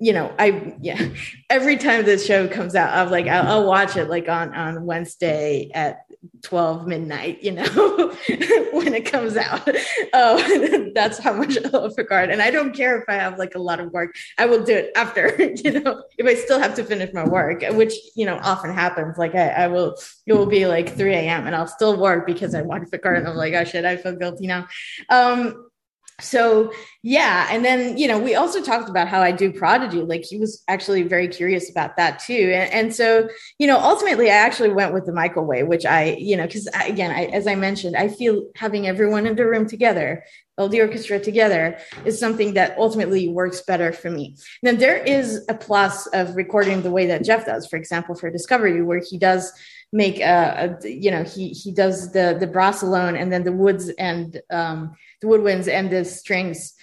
you know, I yeah. Every time this show comes out, I'm like, I'll, I'll, watch it like on on Wednesday at 12 midnight, you know, when it comes out. Uh, that's how much I love Picard. And I don't care if I have like a lot of work, I will do it after, you know, if I still have to finish my work, which, you know, often happens. Like I, I will, it will be like 3 a.m. and I'll still work because I watch Picard and I'm like, oh shit, I feel guilty now. Um, so yeah and then you know we also talked about how i do prodigy. Like he was actually very curious about that too. And, and so you know ultimately i actually went with the michael way which i you know because again I, as i mentioned i feel having everyone in the room together all the orchestra together is something that ultimately works better for me. Now there is a plus of recording the way that Jeff does, for example, for Discovery, where he does make a, a you know he he does the the brass alone and then the woods and um, the woodwinds and the strings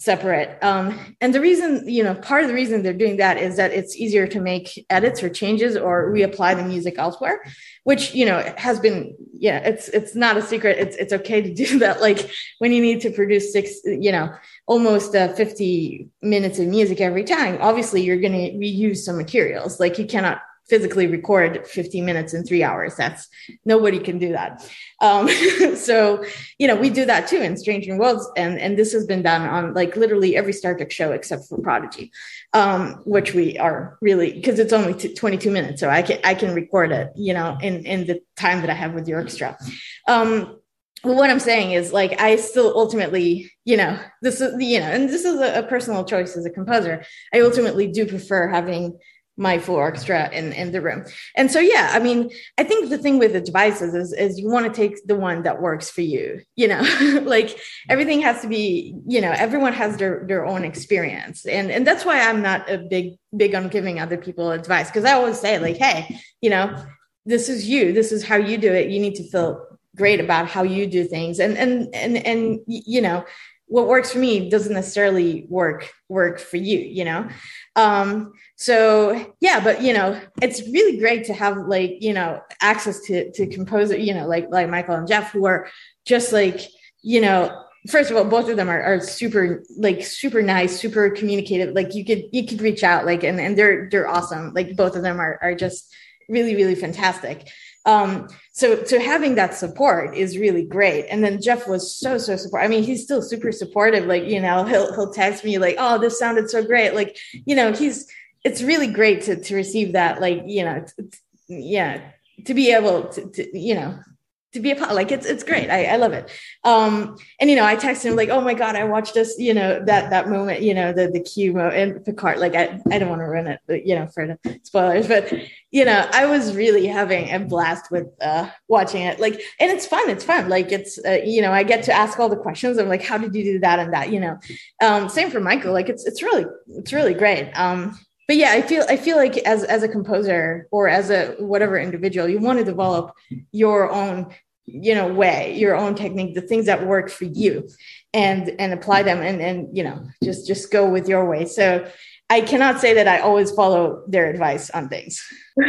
separate. Um, and the reason, you know, part of the reason they're doing that is that it's easier to make edits or changes or reapply the music elsewhere, which, you know, has been, yeah, it's, it's not a secret. It's, it's okay to do that. Like when you need to produce six, you know, almost uh, 50 minutes of music every time, obviously you're going to reuse some materials. Like you cannot physically record 15 minutes in three hours. That's nobody can do that. Um, so, you know, we do that too in Strange New Worlds. And, and this has been done on like literally every Star Trek show except for Prodigy, um, which we are really, because it's only t- 22 minutes. So I can, I can record it, you know, in, in the time that I have with the orchestra. Um, what I'm saying is like I still ultimately, you know, this is you know, and this is a, a personal choice as a composer. I ultimately do prefer having my full orchestra in, in the room. And so, yeah, I mean, I think the thing with the devices is, is you want to take the one that works for you, you know, like everything has to be, you know, everyone has their, their own experience. And, and that's why I'm not a big, big on giving other people advice. Cause I always say like, Hey, you know, this is you, this is how you do it. You need to feel great about how you do things. And, and, and, and, you know, what works for me doesn't necessarily work work for you you know um so yeah but you know it's really great to have like you know access to to composer you know like like michael and jeff who are just like you know first of all both of them are, are super like super nice super communicative. Like you could you could reach out like and, and they're they're awesome. Like both of them are, are just really really fantastic um, so so having that support is really great. And then Jeff was so so support. I mean, he's still super supportive. Like you know, he'll he'll text me like, "Oh, this sounded so great." Like you know, he's it's really great to to receive that. Like you know, yeah, to be able to, to you know to be a part like it's it's great. I, I love it. Um and you know i texted him like oh my god i watched this you know that that moment you know the the Q mo and picard like i i don't want to ruin it but, you know for the spoilers but you know i was really having a blast with uh watching it. Like and it's fun it's fun. Like it's uh, you know i get to ask all the questions i'm like how did you do that and that? You know? Um same for michael. Like it's it's really it's really great. Um but yeah i feel i feel like as as a composer or as a whatever individual you want to develop your own you know way your own technique the things that work for you and and apply them and and you know just just go with your way. So I cannot say that I always follow their advice on things.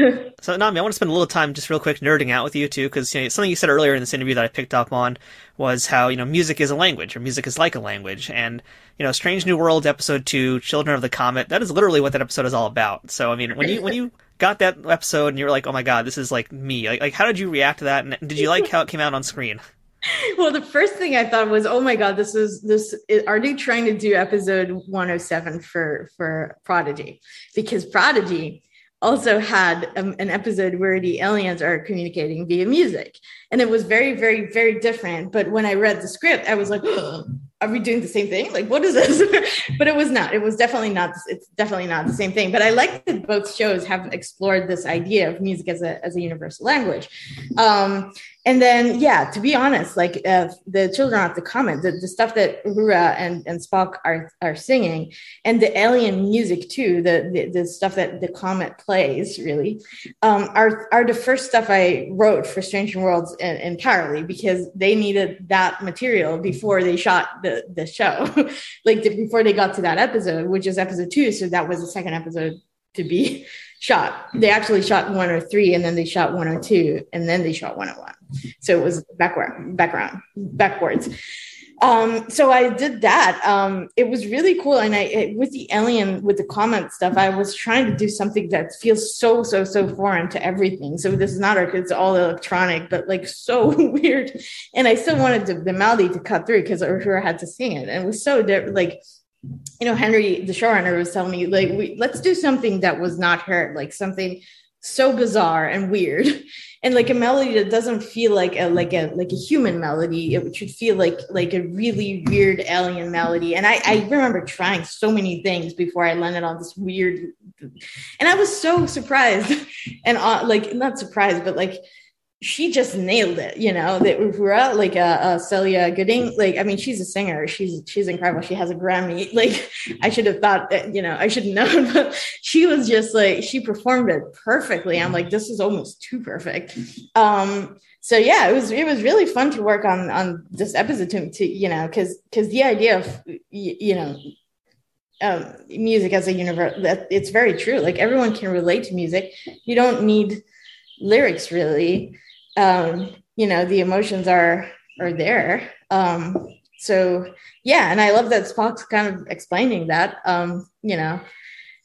so, Nami, I want to spend a little time just real quick nerding out with you too, because you know, something you said earlier in this interview that I picked up on was how you know music is a language, or music is like a language, and you know, Strange New Worlds episode two, Children of the Comet, that is literally what that episode is all about. So, I mean, when you when you got that episode and you were like, oh my god, this is like me, like, like how did you react to that, and did you like how it came out on screen? well the first thing i thought was oh my god this is this are they trying to do episode 107 for for prodigy? Because prodigy also had um, an episode where the aliens are communicating via music. And it was very very very different. But when i read the script i was like oh, are we doing the same thing? Like what is this? But it was not it was definitely not it's definitely not the same thing. But i like that both shows have explored this idea of music as a as a universal language. Um and then yeah to be honest like uh, the children of the comet the, the stuff that Uhura and, and spock are are singing and the alien music too the the, the stuff that the comet plays really um, are are the first stuff i wrote for strange worlds entirely because they needed that material before they shot the the show. Like the, before they got to that episode which is episode two so that was the second episode to be shot. They actually shot 103 and then they shot 102 and then they shot 101. So it was backward, background, backwards. um, so I did that. Um, it was really cool, and I it, with the alien with the comment stuff, I was trying to do something that feels so so so foreign to everything. So this is not art; it's all electronic, but like so weird. And I still wanted the melody to cut through because Uhura had to sing it, and it was so like you know henry the showrunner was telling me like we, let's do something that was not heard like something so bizarre and weird. And like a melody that doesn't feel like a like a like a human melody. It should feel like like a really weird alien melody. And i i remember trying so many things before i landed on this weird and i was so surprised. And uh, like not surprised but like she just nailed it, you know. That like uh, uh, Celia Gooding, like I mean, she's a singer. She's she's incredible. She has a Grammy. Like I should have thought that, you know, I should have known, but she was just like she performed it perfectly. I'm like, this is almost too perfect. Um, so yeah, it was it was really fun to work on on this episode to, to you know, because because the idea of you, you know um, music as a universe that it's very true. Like everyone can relate to music. You don't need lyrics really um, you know the emotions are are there. Um, so yeah and i love that spock's kind of explaining that um, you know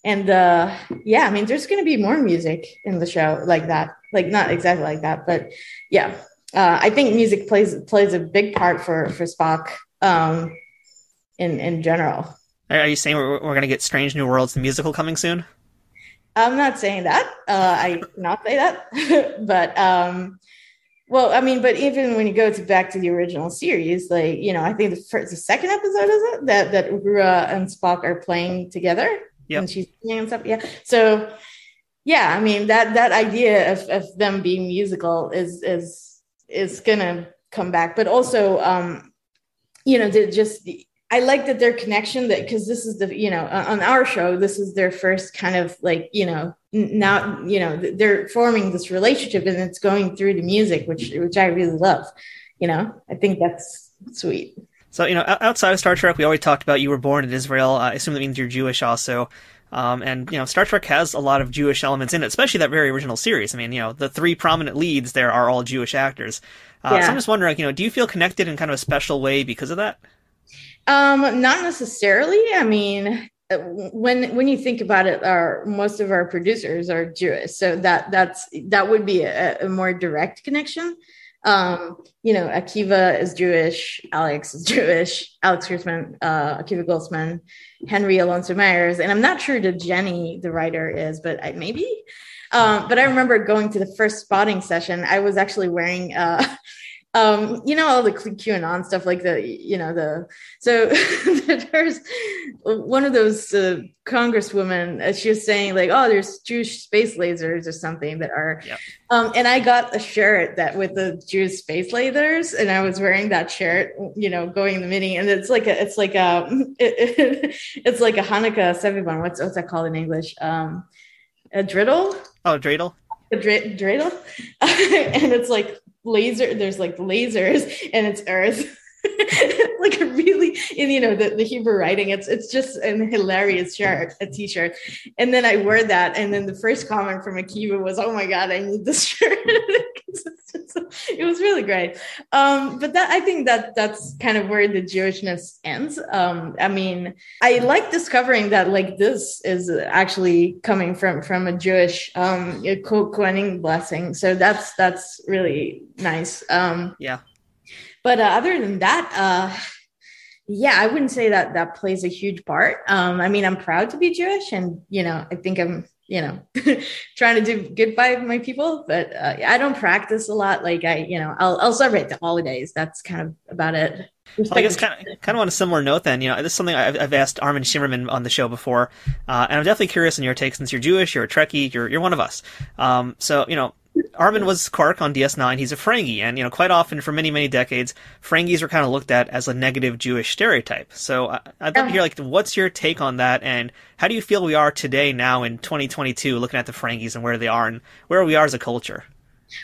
and uh, yeah i mean there's going to be more music in the show like that like not exactly like that but yeah. Uh, i think music plays plays a big part for for spock um, in in general. Are you saying we're, we're going to get strange new worlds the musical coming soon? I'm not saying that. Uh, i not say that. But um well, I mean, but even when you go to back to the original series, like you know, I think the first, the second episode is it? That that Uhura and Spock are playing together, yeah, and she's singing and stuff. Yeah, so yeah, I mean that that idea of of them being musical is is is gonna come back, but also, um, you know, just I like that their connection that because this is the you know on our show this is their first kind of like you know now you know they're forming this relationship and it's going through the music which which I really love you know I think that's sweet. So you know outside of Star Trek we already talked about you were born in Israel I assume that means you're Jewish also. Um, and you know, Star Trek has a lot of Jewish elements in it, especially that very original series. I mean, you know, the three prominent leads there are all Jewish actors. Uh, yeah. So I'm just wondering, you know, do you feel connected in kind of a special way because of that? Um, not necessarily. I mean, uh, when when you think about it, our most of our producers are Jewish, so that that's that would be a, a more direct connection. Um, you know, Akiva is Jewish, Alex is Jewish, Alex Kurtzman, uh, Akiva Goldsman, Henry Alonso Myers, and I'm not sure that Jenny, the writer, is, but I, maybe. Um, but I remember going to the first spotting session. I was actually wearing uh, um, you know all the QAnon stuff, like the you know the so there's one of those uh, congresswomen. Uh, she was saying like, oh, there's Jewish space lasers or something that are, yep. um, and I got a shirt that with the Jewish space lasers, and I was wearing that shirt, you know, going in the meeting, and it's like a it's like a it, it, it's like a Hanukkah sevivon. What's what's that called in English? Um, a driddle. Oh, dreidel. A dreidel, and it's like laser there's like lasers and it's earth like a really in you know the, the hebrew writing it's it's just an hilarious shirt a t-shirt. And then i wore that and then the first comment from akiva was oh my god i need this shirt. It was really great. Um, but that i think that that's kind of where the jewishness ends. Um, i mean i like discovering that like this is actually coming from from a jewish um Kohanim blessing. So that's that's really nice. Um yeah but uh, other than that, uh, yeah, I wouldn't say that that plays a huge part. Um, I mean, I'm proud to be Jewish, and you know, I think I'm, you know, trying to do good by my people. But uh, I don't practice a lot. Like I, you know, I'll I'll celebrate the holidays. That's kind of about it. Well, I guess kind of, kind of on a similar note, then you know, this is something I've, I've asked Armin Shimerman on the show before, uh, and I'm definitely curious in your take since you're Jewish, you're a Trekkie, you're you're one of us. Um, so you know, Armin was Quark on DS9. He's a Ferengi, and you know, quite often for many, many decades, Ferengis were kind of looked at as a negative Jewish stereotype. So uh, I'd love to hear, like, what's your take on that, and how do you feel we are today, now in 2022, looking at the Ferengis and where they are, and where we are as a culture?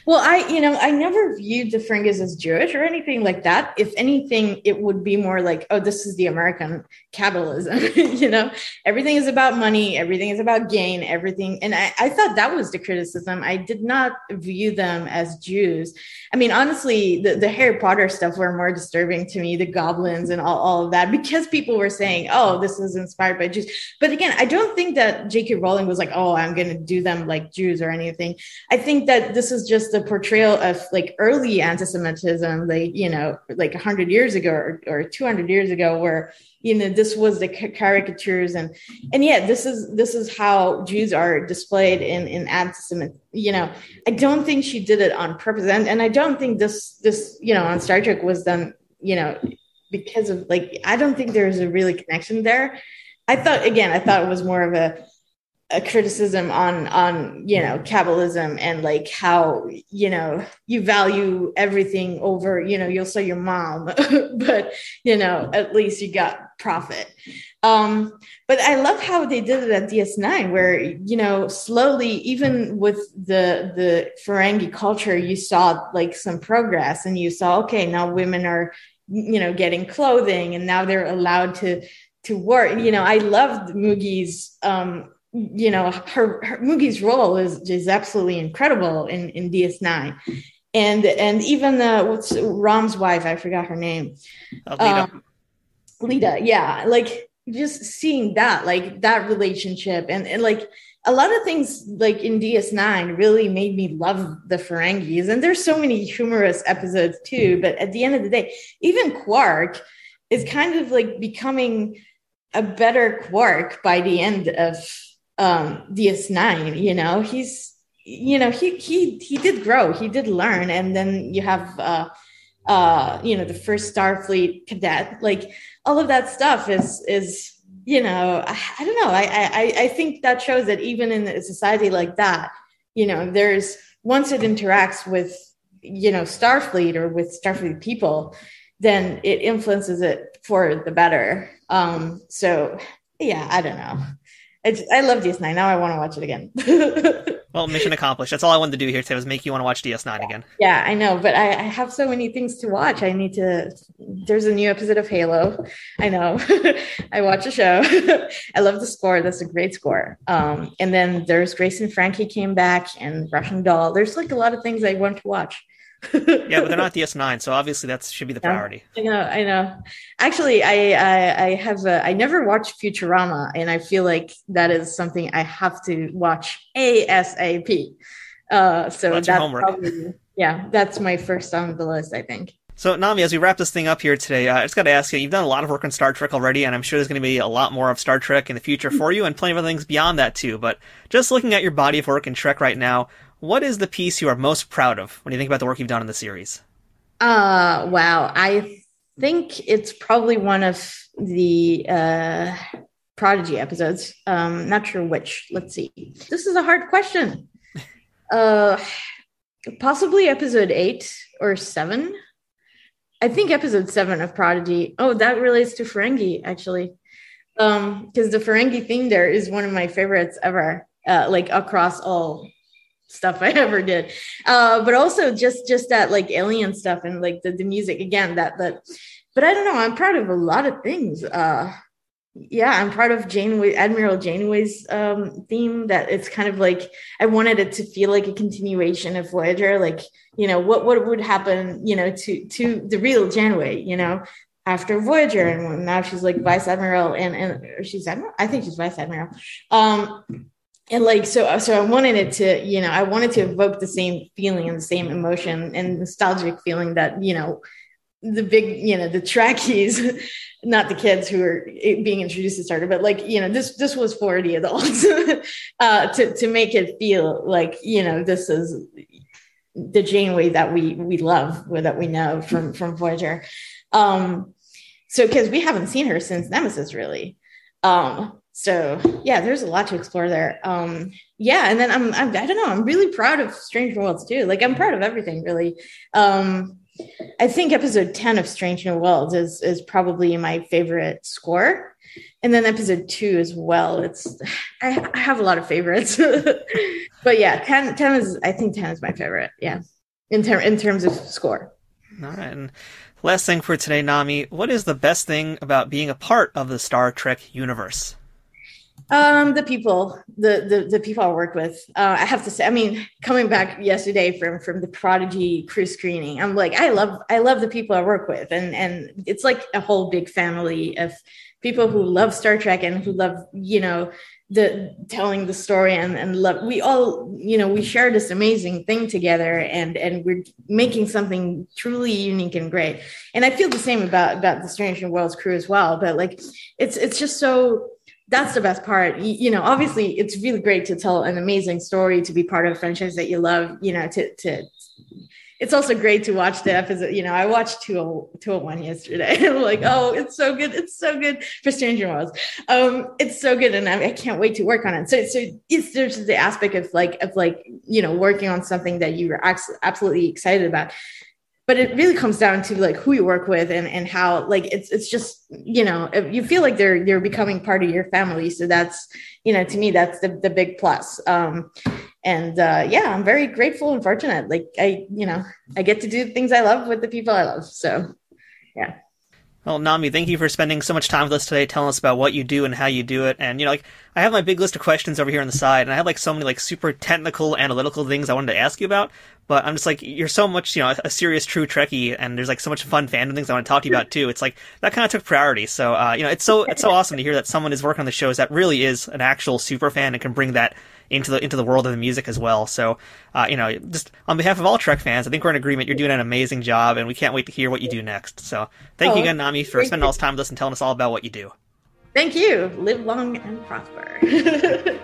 Well, I, you know, I never viewed the Ferengis as Jewish or anything like that. If anything, it would be more like, oh, this is the American capitalism. you know, everything is about money, everything is about gain, everything. And I, I thought that was the criticism. I did not view them as Jews. I mean, honestly, the, the Harry Potter stuff were more disturbing to me, the goblins and all, all of that, because people were saying, oh, this is inspired by Jews. But again, I don't think that J.K. Rowling was like, oh, I'm going to do them like Jews or anything. I think that this is just the portrayal of like early anti-Semitism, like, you know, like 100 years ago or, or 200 years ago, where you know this was the caricatures and and yet this is this is how jews are displayed in in anti-Semitism. you know i don't think she did it on purpose and, and i don't think this this you know on star trek was done you know because of like i don't think there's a really connection there i thought again i thought it was more of a a criticism on on you know capitalism and like how you know you value everything over you know you'll say your mom but you know at least you got profit. Um but i love how they did it at ds9 where you know slowly even with the the ferengi culture you saw like some progress and you saw okay now women are you know getting clothing and now they're allowed to to work. You know i loved moogie's um you know her, her Moogie's role is is absolutely incredible in in DS9 and and even the what's Rom's wife I forgot her name. Uh, Leeta. Um, Leeta yeah like just seeing that like that relationship and and like a lot of things like in DS9 really made me love the Ferengis. And there's so many humorous episodes too but at the end of the day even Quark is kind of like becoming a better Quark by the end of um, DS9. You know, he's you know he he he did grow, he did learn, and then you have uh, uh, you know the first Starfleet cadet. Like all of that stuff is is you know I, I don't know. I, I I think that shows that even in a society like that, you know, there's once it interacts with you know Starfleet or with Starfleet people, then it influences it for the better. Um, so yeah, I don't know. I love DS9. Now I want to watch it again. well, mission accomplished. That's all I wanted to do here today was make you want to watch DS9 again. Yeah, I know, but I, I, have so many things to watch. I need to. There's a new episode of Halo. I know. I watch a show. I love the score. That's a great score. Um, and then there's Grace and Frankie came back and Russian Doll. There's like a lot of things I want to watch yeah, but they're not DS9, so obviously that should be the priority. I know, I know. Actually, I, I, I have a, I never watched Futurama, and I feel like that is something I have to watch ASAP. Uh, so well, that's, that's probably, yeah, that's my first on the list, I think. So, Nami, as we wrap this thing up here today, uh, I just got to ask you, you've done a lot of work on Star Trek already, and I'm sure there's going to be a lot more of Star Trek in the future for you and plenty of other things beyond that, too. But just looking at your body of work in Trek right now, what is the piece you are most proud of when you think about the work you've done in the series? Uh, wow. I think it's probably one of the uh, Prodigy episodes. Um, not sure which. Let's see. This is a hard question. Uh, possibly episode eight or seven. I think episode seven of Prodigy. Oh, that relates to Ferengi actually, um, because the Ferengi theme there is one of my favorites ever. Uh, like across all stuff I ever did. Uh, but also just just that like alien stuff and like the, the music again that that but I don't know, I'm proud of a lot of things. Uh yeah, I'm proud of Janeway Admiral Janeway's um theme that it's kind of like I wanted it to feel like a continuation of Voyager, like, you know, what what would happen, you know, to to the real Janeway, you know, after Voyager, and now she's like Vice Admiral, and and she's Admiral. I think she's Vice Admiral. Um, and like so so i wanted it to you know i wanted to evoke the same feeling and the same emotion and nostalgic feeling that you know the big you know the trekkies not the kids who are being introduced to Star Trek but like you know this this was for the adults uh to to make it feel like you know this is the janeway that we we love that we know from from voyager. Um so because we haven't seen her since nemesis really. Um so yeah there's a lot to explore there um yeah and then I'm, I'm i don't know i'm really proud of strange worlds too like i'm proud of everything really um I think episode 10 of Strange New Worlds is is probably my favorite score. And then episode two as well. It's I, I have a lot of favorites. but yeah, 10, 10 is I think 10 is my favorite. Yeah. In term in terms of score. All right. And last thing for today, Nami, what is the best thing about being a part of the Star Trek universe? Um, the people, the the the people I work with. Uh, I have to say, I mean, coming back yesterday from from the Prodigy crew screening, I'm like, I love I love the people I work with, and and it's like a whole big family of people who love Star Trek and who love you know the telling the story and and love. We all you know we share this amazing thing together, and and we're making something truly unique and great. And I feel the same about about the Strange New Worlds crew as well. But like, it's it's just so that's the best part. You, you, know, obviously it's really great to tell an amazing story, to be part of a franchise that you love, you know, to, to, it's also great to watch the episode. You know, I watched 201 yesterday. I'm like, oh, it's so good. It's so good for Stranger Worlds. Um, it's so good. And I, I, can't wait to work on it. So, so it's, there's the aspect of like, of like, you know, working on something that you're absolutely excited about but it really comes down to like who you work with and and how like it's it's just you know you feel like they're they're becoming part of your family. So that's you know to me that's the, the big plus. Um and uh yeah i'm very grateful and fortunate. Like i you know i get to do things i love with the people i love. So yeah well, Nami, thank you for spending so much time with us today, telling us about what you do and how you do it. And you know, like I have my big list of questions over here on the side, and I have like so many like super technical, analytical things I wanted to ask you about. But I'm just like, you're so much, you know, a serious, true Trekkie, and there's like so much fun fandom things I want to talk to you about too. It's like that kind of took priority. So, uh, you know, it's so it's so awesome to hear that someone is working on the shows that really is an actual super fan and can bring that into the into the world of the music as well. So, uh, you know, just on behalf of all Trek fans, I think we're in agreement. You're doing an amazing job, and we can't wait to hear what you do next. So, thank oh, you again, Nami, for spending all this time with us and telling us all about what you do. Thank you. Live long and prosper.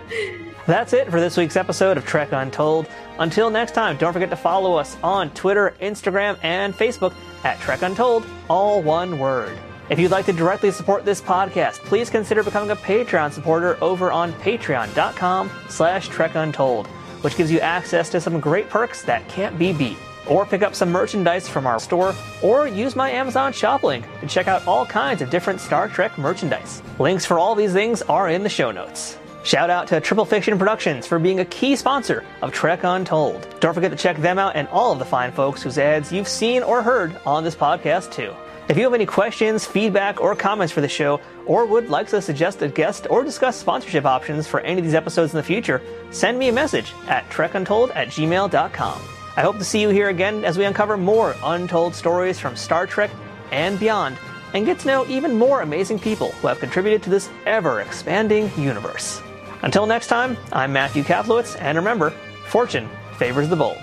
That's it for this week's episode of Trek Untold. Until next time, don't forget to follow us on Twitter, Instagram, and Facebook at Trek Untold, all one word. If you'd like to directly support this podcast, please consider becoming a Patreon supporter over on patreon.com slash trekuntold, which gives you access to some great perks that can't be beat. Or pick up some merchandise from our store, or use my Amazon shop link to check out all kinds of different Star Trek merchandise. Links for all these things are in the show notes. Shout out to Triple Fiction Productions for being a key sponsor of Trek Untold. Don't forget to check them out and all of the fine folks whose ads you've seen or heard on this podcast too. If you have any questions, feedback, or comments for the show, or would like to suggest a guest or discuss sponsorship options for any of these episodes in the future, send me a message at trekuntold at gmail.com. I hope to see you here again as we uncover more untold stories from Star Trek and beyond, and get to know even more amazing people who have contributed to this ever expanding universe. Until next time, I'm Matthew Kaplowitz, and remember, fortune favors the bold.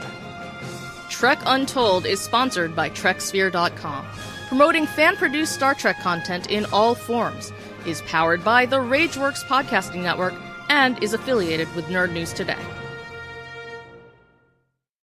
Trek Untold is sponsored by TrekSphere.com promoting fan produced Star Trek content in all forms, is powered by the Rageworks Podcasting Network, and is affiliated with Nerd News Today.